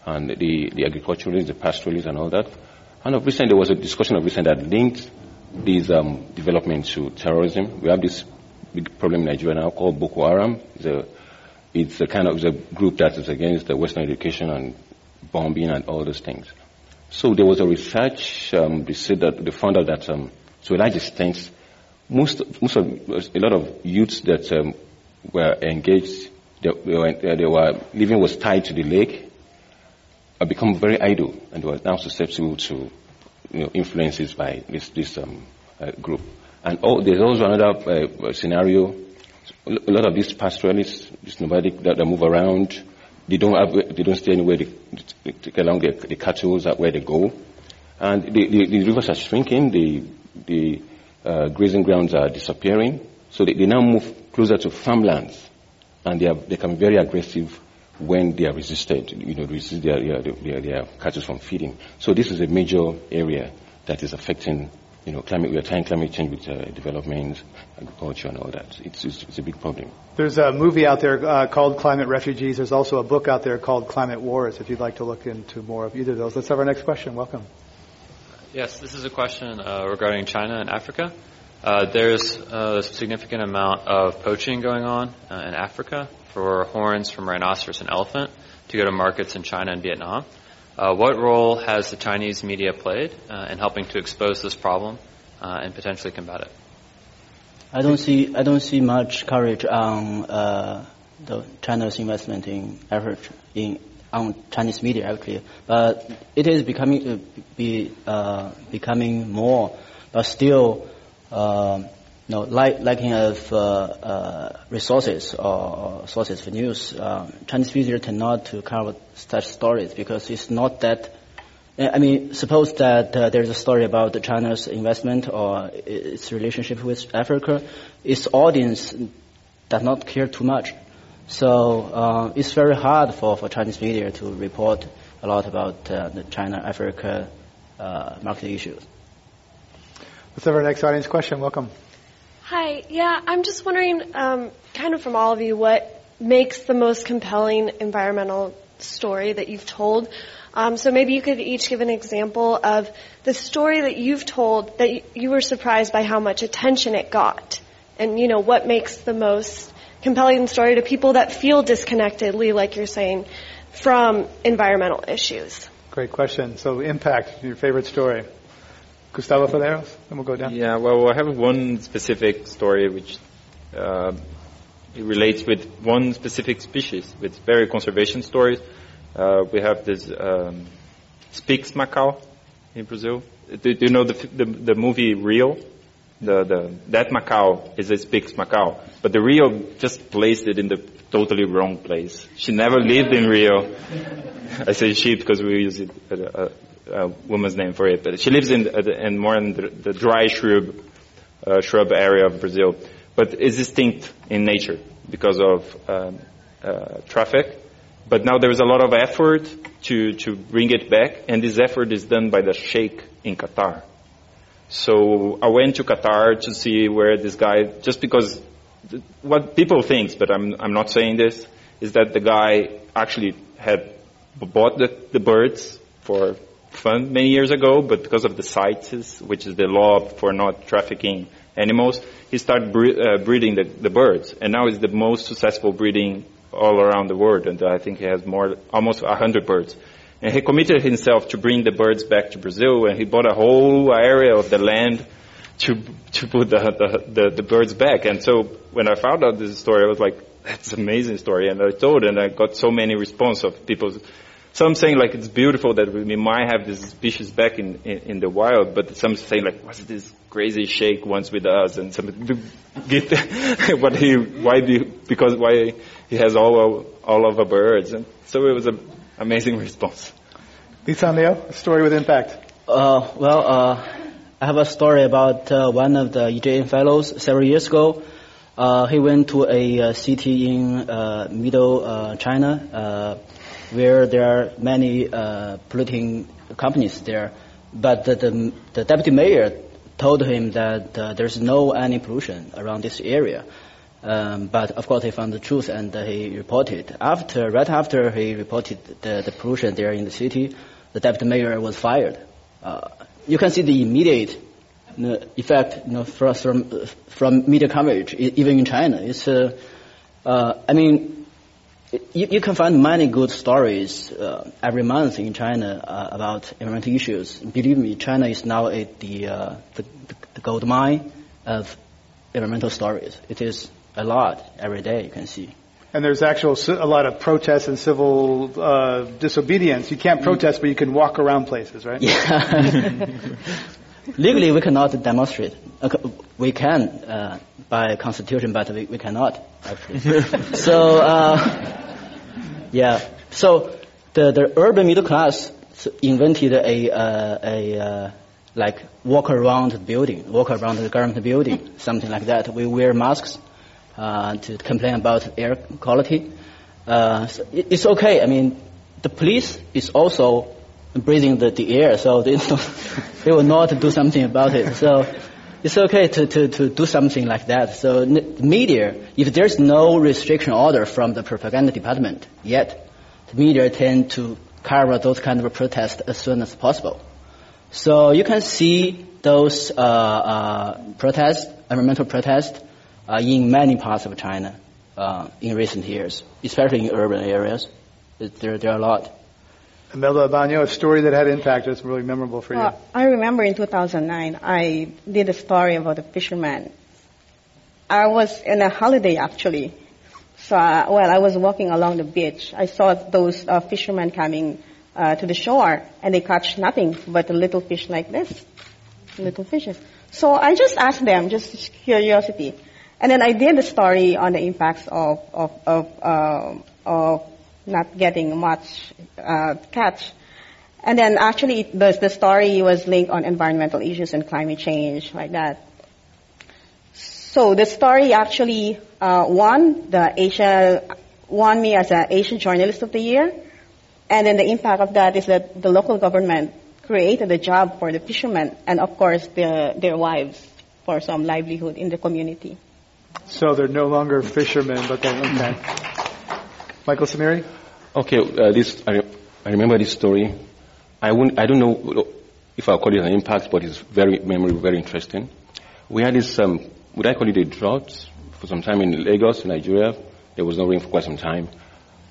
and the, the agriculturalists, the pastoralists, and all that. And of recent, there was a discussion of recent that linked these um, developments to terrorism. We have this big problem in Nigeria now called Boko Haram. It's a, it's a kind of it's a group that is against the Western education and bombing and all those things. So there was a research. Um, they said that they found out that um, to a large extent, most most of a lot of youths that um, were engaged, they, they, were, they were living was tied to the lake, have become very idle and they were now susceptible to you know, influences by this, this um, uh, group. And oh, there's also another uh, scenario. A lot of these pastoralists, these nomadic that, that move around, they don't have, they don't stay anywhere. They, they take along the, the cattle where they go, and the, the, the rivers are shrinking. The the uh, grazing grounds are disappearing. So they, they now move closer to farmlands, and they are, they can be very aggressive when they are resisted, you know, resist their, their, their cattle from feeding. So this is a major area that is affecting, you know, climate, we are tying climate change with uh, development, agriculture and all that. It's, it's, it's, a big problem. There's a movie out there uh, called Climate Refugees. There's also a book out there called Climate Wars if you'd like to look into more of either of those. Let's have our next question. Welcome. Yes, this is a question uh, regarding China and Africa. Uh, there's a significant amount of poaching going on uh, in Africa for horns from rhinoceros and elephant to go to markets in China and Vietnam. Uh, what role has the Chinese media played uh, in helping to expose this problem uh, and potentially combat it? I don't see I don't see much courage on uh, the China's investment in effort in on Chinese media actually, but it is becoming uh, be uh, becoming more, but still like, lacking of uh, uh, resources or, sources for news, uh, Chinese media tend not to cover such stories because it's not that. I mean, suppose that uh, there's a story about China's investment or its relationship with Africa, its audience does not care too much. So uh, it's very hard for, for Chinese media to report a lot about uh, the China-Africa market issues. Let's have our next audience question. Welcome. Hi. Yeah, I'm just wondering, um, kind of from all of you, what makes the most compelling environmental story that you've told. Um, so maybe you could each give an example of the story that you've told that you were surprised by how much attention it got, and you know what makes the most compelling story to people that feel disconnectedly, like you're saying, from environmental issues. Great question. So impact, your favorite story. Gustavo Faleiros, and we'll go down. Yeah, well, I have one specific story which uh, relates with one specific species, with very conservation stories. Uh, we have this um, Spix macaw in Brazil. Do, do you know the, the, the movie Rio? The, the, that macaw is a Spix macaw, but the Rio just placed it in the totally wrong place. She never lived in Rio. *laughs* I say she because we use it uh, uh, woman's name for it, but she lives in, uh, in more in the, the dry shrub uh, shrub area of Brazil, but is distinct in nature because of um, uh, traffic. But now there is a lot of effort to to bring it back, and this effort is done by the sheikh in Qatar. So I went to Qatar to see where this guy, just because th- what people think, but I'm I'm not saying this, is that the guy actually had bought the, the birds for fun many years ago, but because of the CITES, which is the law for not trafficking animals, he started bre- uh, breeding the, the, birds, and now he's the most successful breeding all around the world, and I think he has more, almost a hundred birds. And he committed himself to bring the birds back to Brazil, and he bought a whole area of the land to to put the, the, the, the birds back. And so when I found out this story, I was like, that's an amazing story, and I told, and I got so many response of people some saying like it's beautiful that we might have this species back in, in, in the wild, but some saying like, what's this crazy sheikh once with us? And some get *laughs* what he why do because why he has all of, all of the birds. And so it was an amazing *laughs* response. Lican Liu, a story with impact. Uh, well, uh, I have a story about uh, one of the EJN fellows several years ago. Uh, he went to a uh, city in uh, middle China where there are many uh, polluting companies there. But the, the, the, deputy mayor told him that uh, there's no any pollution around this area. Um, but of course, he found the truth and uh, he reported. After, right after he reported the, the pollution there in the city, the deputy mayor was fired. Uh, you can see the immediate know, effect you know, from, from, media coverage, even in China. It's, uh, uh, I mean, you, you, can find many good stories uh, every month in China uh, about environmental issues. Believe me, China is now a, the, uh, the, the gold mine of environmental stories. It is a lot every day. You can see. And there's actual a lot of protests and civil uh, disobedience. You can't protest, but you can walk around places, right? Yeah. *laughs* Legally, we cannot demonstrate. We can uh, by constitution, but we, we cannot actually. *laughs* *laughs* so uh, yeah, so the the urban middle class invented a uh, a uh, like walk around the building, walk around the government building, something like that. We wear masks uh, to complain about air quality. Uh, so it's okay. I mean, the police is also breathing the, the air, so they, *laughs* they will not do something about it. So it's okay to, to, to do something like that. So media, if there's no restriction order from the propaganda department yet, the media tend to cover those kind of protests as soon as possible. So you can see those uh, uh, protests, environmental protests, uh, in many parts of China uh, in recent years, especially in urban areas. There, there are a lot. Imelda Abano, a story that had impact that's really memorable for you. I remember in 2009, I did a story about a fisherman. I was in a holiday actually. So, uh, well, I was walking along the beach. I saw those uh, fishermen coming uh, to the shore, and they catch nothing but a little fish like this. little fishes. So I just asked them, just curiosity. And then I did a story on the impacts of, of, of, uh, of not getting much uh, catch. And then actually the, the story was linked on environmental issues and climate change, like that. So the story actually uh, won the Asia, won me as an Asian Journalist of the Year. And then the impact of that is that the local government created a job for the fishermen and of course their, their wives for some livelihood in the community. So they're no longer fishermen, but then, okay. Michael Simire? Okay, uh, this, I, I remember this story. I, won't, I don't know if I'll call it an impact, but it's very memory, very interesting. We had this, um, would I call it a drought for some time in Lagos, Nigeria? There was no rain for quite some time.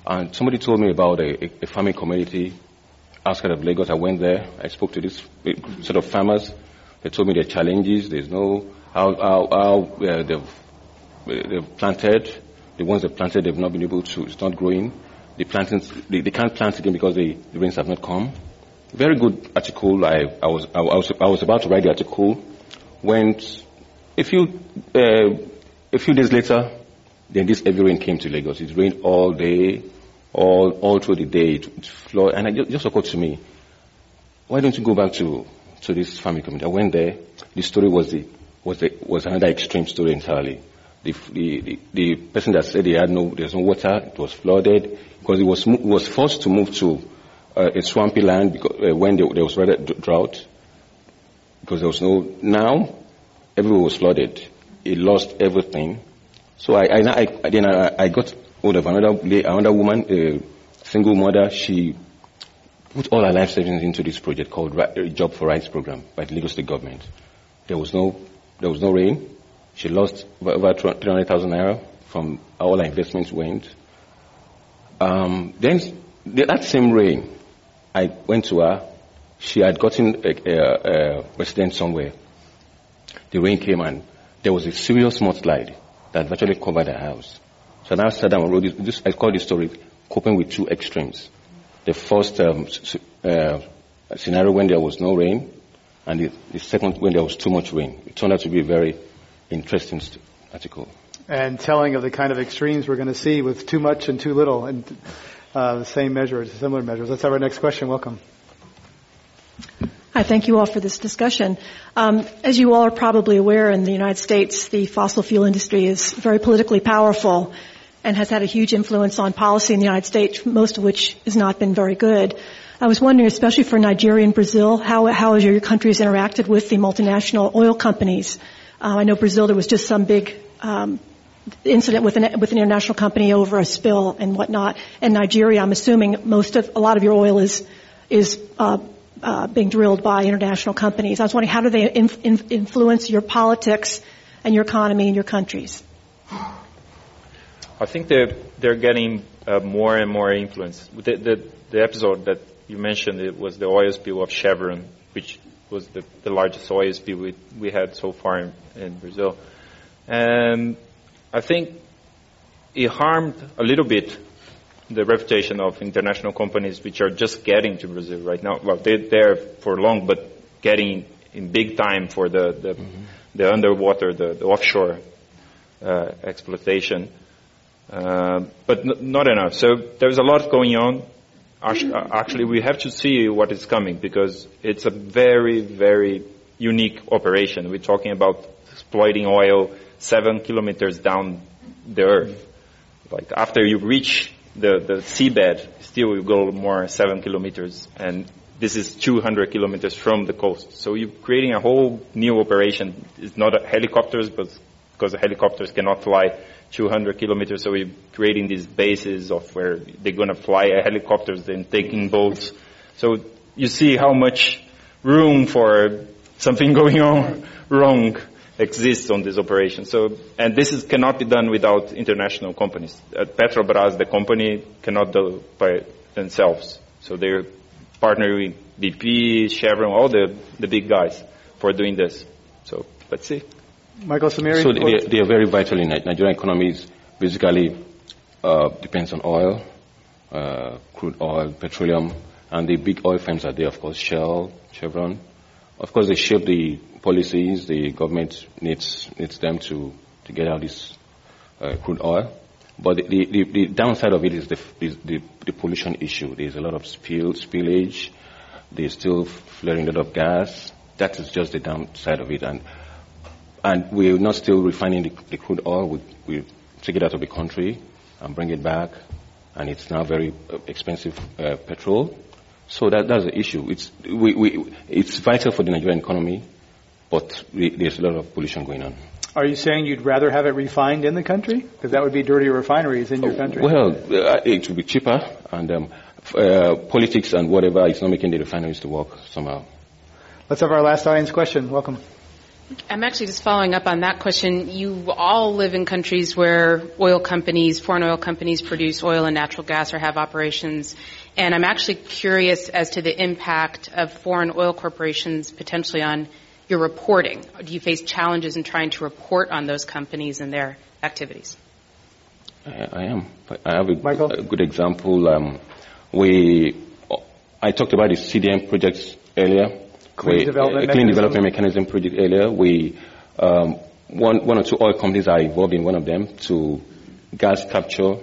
And somebody told me about a, a, farming community outside of Lagos. I went there. I spoke to this sort of farmers. They told me their challenges. There's no how how, how uh, they've they've planted. The ones they planted, they've not been able to. It's not growing. The plantings, they, they can't plant again because the, the rains have not come. Very good article. I, I was I, was I was about to write the article. Went a few uh, a few days later, then this heavy rain came to Lagos. It rained all day, all all through the day. It, it flowed, and it just occurred to me, why don't you go back to to this farming community? I went there. The story was the was the was another extreme story entirely. The, the, the, person that said he had no, there's no water, it was flooded, because he was, was forced to move to uh, a swampy land because, uh, when there, there was rather drought, because there was no, now everywhere was flooded. He lost everything. So I, I, I then I, I, got hold of another, another woman, a single mother, she put all her life savings into this project called Job for Rights Program by the Lagos State government. There was no, there was no rain. She lost about 300,000 naira from all her investments went. Um, then that same rain, I went to her. She had gotten a, a, a residence somewhere. The rain came and there was a serious mudslide that virtually covered her house. So now I sat down and wrote this, this I call this story coping with two extremes. The first um, uh, scenario when there was no rain, and the, the, second when there was too much rain. It turned out to be a very interesting article. And telling of the kind of extremes we're going to see with too much and too little, and uh, the same measures, similar measures. Let's have our next question. Welcome. Hi, thank you all for this discussion. Um, as you all are probably aware, in the United States, the fossil fuel industry is very politically powerful and has had a huge influence on policy in the United States, most of which has not been very good. I was wondering, especially for Nigeria and Brazil, how, how your countries interacted with the multinational oil companies uh, I know Brazil, there was just some big um, incident with an, with an international company over a spill and whatnot. And Nigeria, I'm assuming most of, a lot of your oil is, is uh, uh, being drilled by international companies. I was wondering, how do they inf- influence your politics and your economy in your countries? I think they're, they're getting uh, more and more influence. The, the, the episode that you mentioned it was the oil spill of Chevron, which was the, the largest spill we, we had so far in, in Brazil. And I think it harmed a little bit the reputation of international companies which are just getting to Brazil right now. Well, they're there for long, but getting in big time for the the, mm-hmm. the underwater, the, the offshore uh, exploitation. Uh, but n- not enough. So there's a lot going on. Actually, we have to see what is coming because it's a very, very unique operation. We're talking about exploiting oil seven kilometers down the earth. Like after you reach the, the seabed, still you go more seven kilometers and this is 200 kilometers from the coast. So you're creating a whole new operation. It's not helicopters, but because helicopters cannot fly 200 kilometers. So we're creating these bases of where they're going to fly helicopters and taking boats. So you see how much room for something *laughs* going on wrong exists on this operation. So, and this is, cannot be done without international companies. Uh, Petrobras, the company, cannot do by themselves. So they're partnering with BP, Chevron, all the, the big guys for doing this. So let's see. Michael Simire? So they, they, are very vital in Nigerian economies. Basically, uh, depends on oil, uh, crude oil, petroleum, and the big oil firms are there, of course, Shell, Chevron, of course, they shape the policies. The government needs needs them to, to get out this uh, crude oil. But the, the, the, downside of it is the, the, the pollution issue. There's a lot of spill, spillage. There's still flaring a lot of gas. That is just the downside of it. And and we're not still refining the, the crude oil. We, we take it out of the country and bring it back, and it's now very uh, expensive uh, petrol. So that, that's the issue. It's, we, we, it's vital for the Nigerian economy, but there's a lot of pollution going on. Are you saying you'd rather have it refined in the country? Because that would be dirtier refineries in your country. Well, uh, it would be cheaper, and um, uh, politics and whatever is not making the refineries to work somehow. Let's have our last audience question. Welcome. I'm actually just following up on that question. You all live in countries where oil companies, foreign oil companies produce oil and natural gas or have operations. And I'm actually curious as to the impact of foreign oil corporations potentially on your reporting. Do you face challenges in trying to report on those companies and their activities? I, I am. I have a, a good example. Um, we, I talked about the CDM projects earlier Clean we, development, uh, clean development mechanism project earlier. We um, one one or two oil companies are involved in one of them to gas capture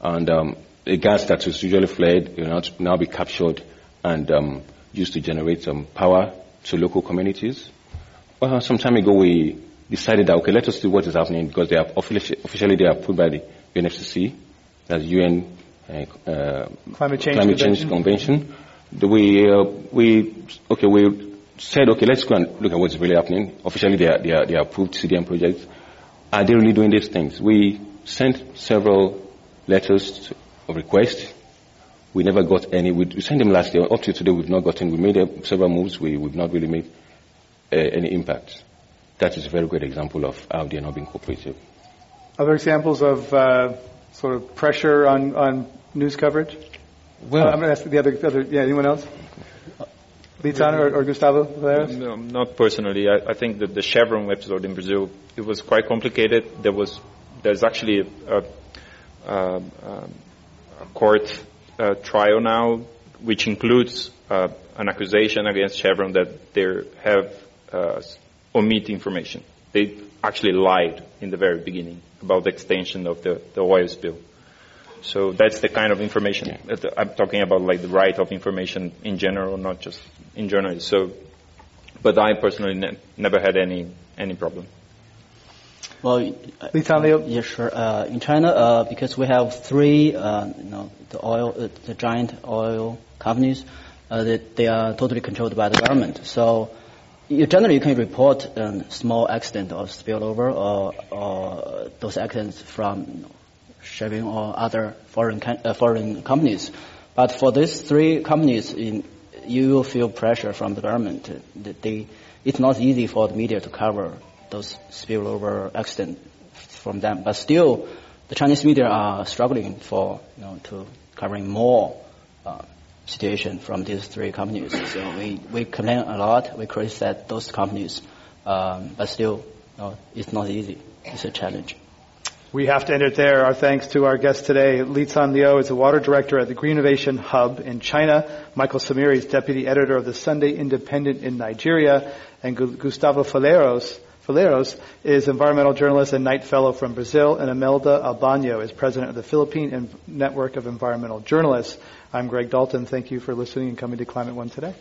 and um, a gas that is usually flared will now, now be captured and um, used to generate um, power to local communities. Well, some time ago we decided that okay, let us see what is happening because they are officially, officially they are approved by the UNFCCC, that's UN uh, uh, Climate Change Climate Change Convention. We uh, we okay we said okay let's go and look at what's really happening. Officially, they are they are, they are approved CDM projects. Are they really doing these things? We sent several letters of request. We never got any. We sent them last year. Up to today, we've not gotten. We made uh, several moves. We, we've not really made uh, any impact. That is a very good example of how they are not being cooperative. Other examples of uh, sort of pressure on, on news coverage? Well, I'm going to ask the other, other yeah, anyone else? Lican or, or, Gustavo? No, not personally. I, I, think that the Chevron episode in Brazil, it was quite complicated. There was, there's actually a, a, a court uh, trial now, which includes uh, an accusation against Chevron that they have uh, omit information. They actually lied in the very beginning about the extension of the, the oil spill. So that's the kind of information yeah. that I'm talking about, like the right of information in general, not just in journalism. So, but I personally ne- never had any any problem. Well, uh, yeah, sure. Uh, in China, uh, because we have three, uh, you know, the oil, uh, the giant oil companies, uh, that they are totally controlled by the government. So, you generally you can report a um, small accident or spillover or, or those accidents from you know, Chevron or other foreign uh, foreign companies. But for these three companies, in, you will feel pressure from the government. They, it's not easy for the media to cover those spillover accidents from them. But still, the Chinese media are struggling for you know to covering more uh, situation from these three companies. So we, we complain a lot. We criticize those companies, um, but still, you know, it's not easy. It's a challenge. We have to end it there. Our thanks to our guest today. Lican Liu is the water director at the Greenovation Hub in China. Michael Simire is deputy editor of the Sunday Independent in Nigeria. And Gustavo Faleiros, Faleiros is environmental journalist and Knight Fellow from Brazil. And Imelda Abano is president of the Philippine Network of Environmental Journalists. I'm Greg Dalton. Thank you for listening and coming to Climate One today.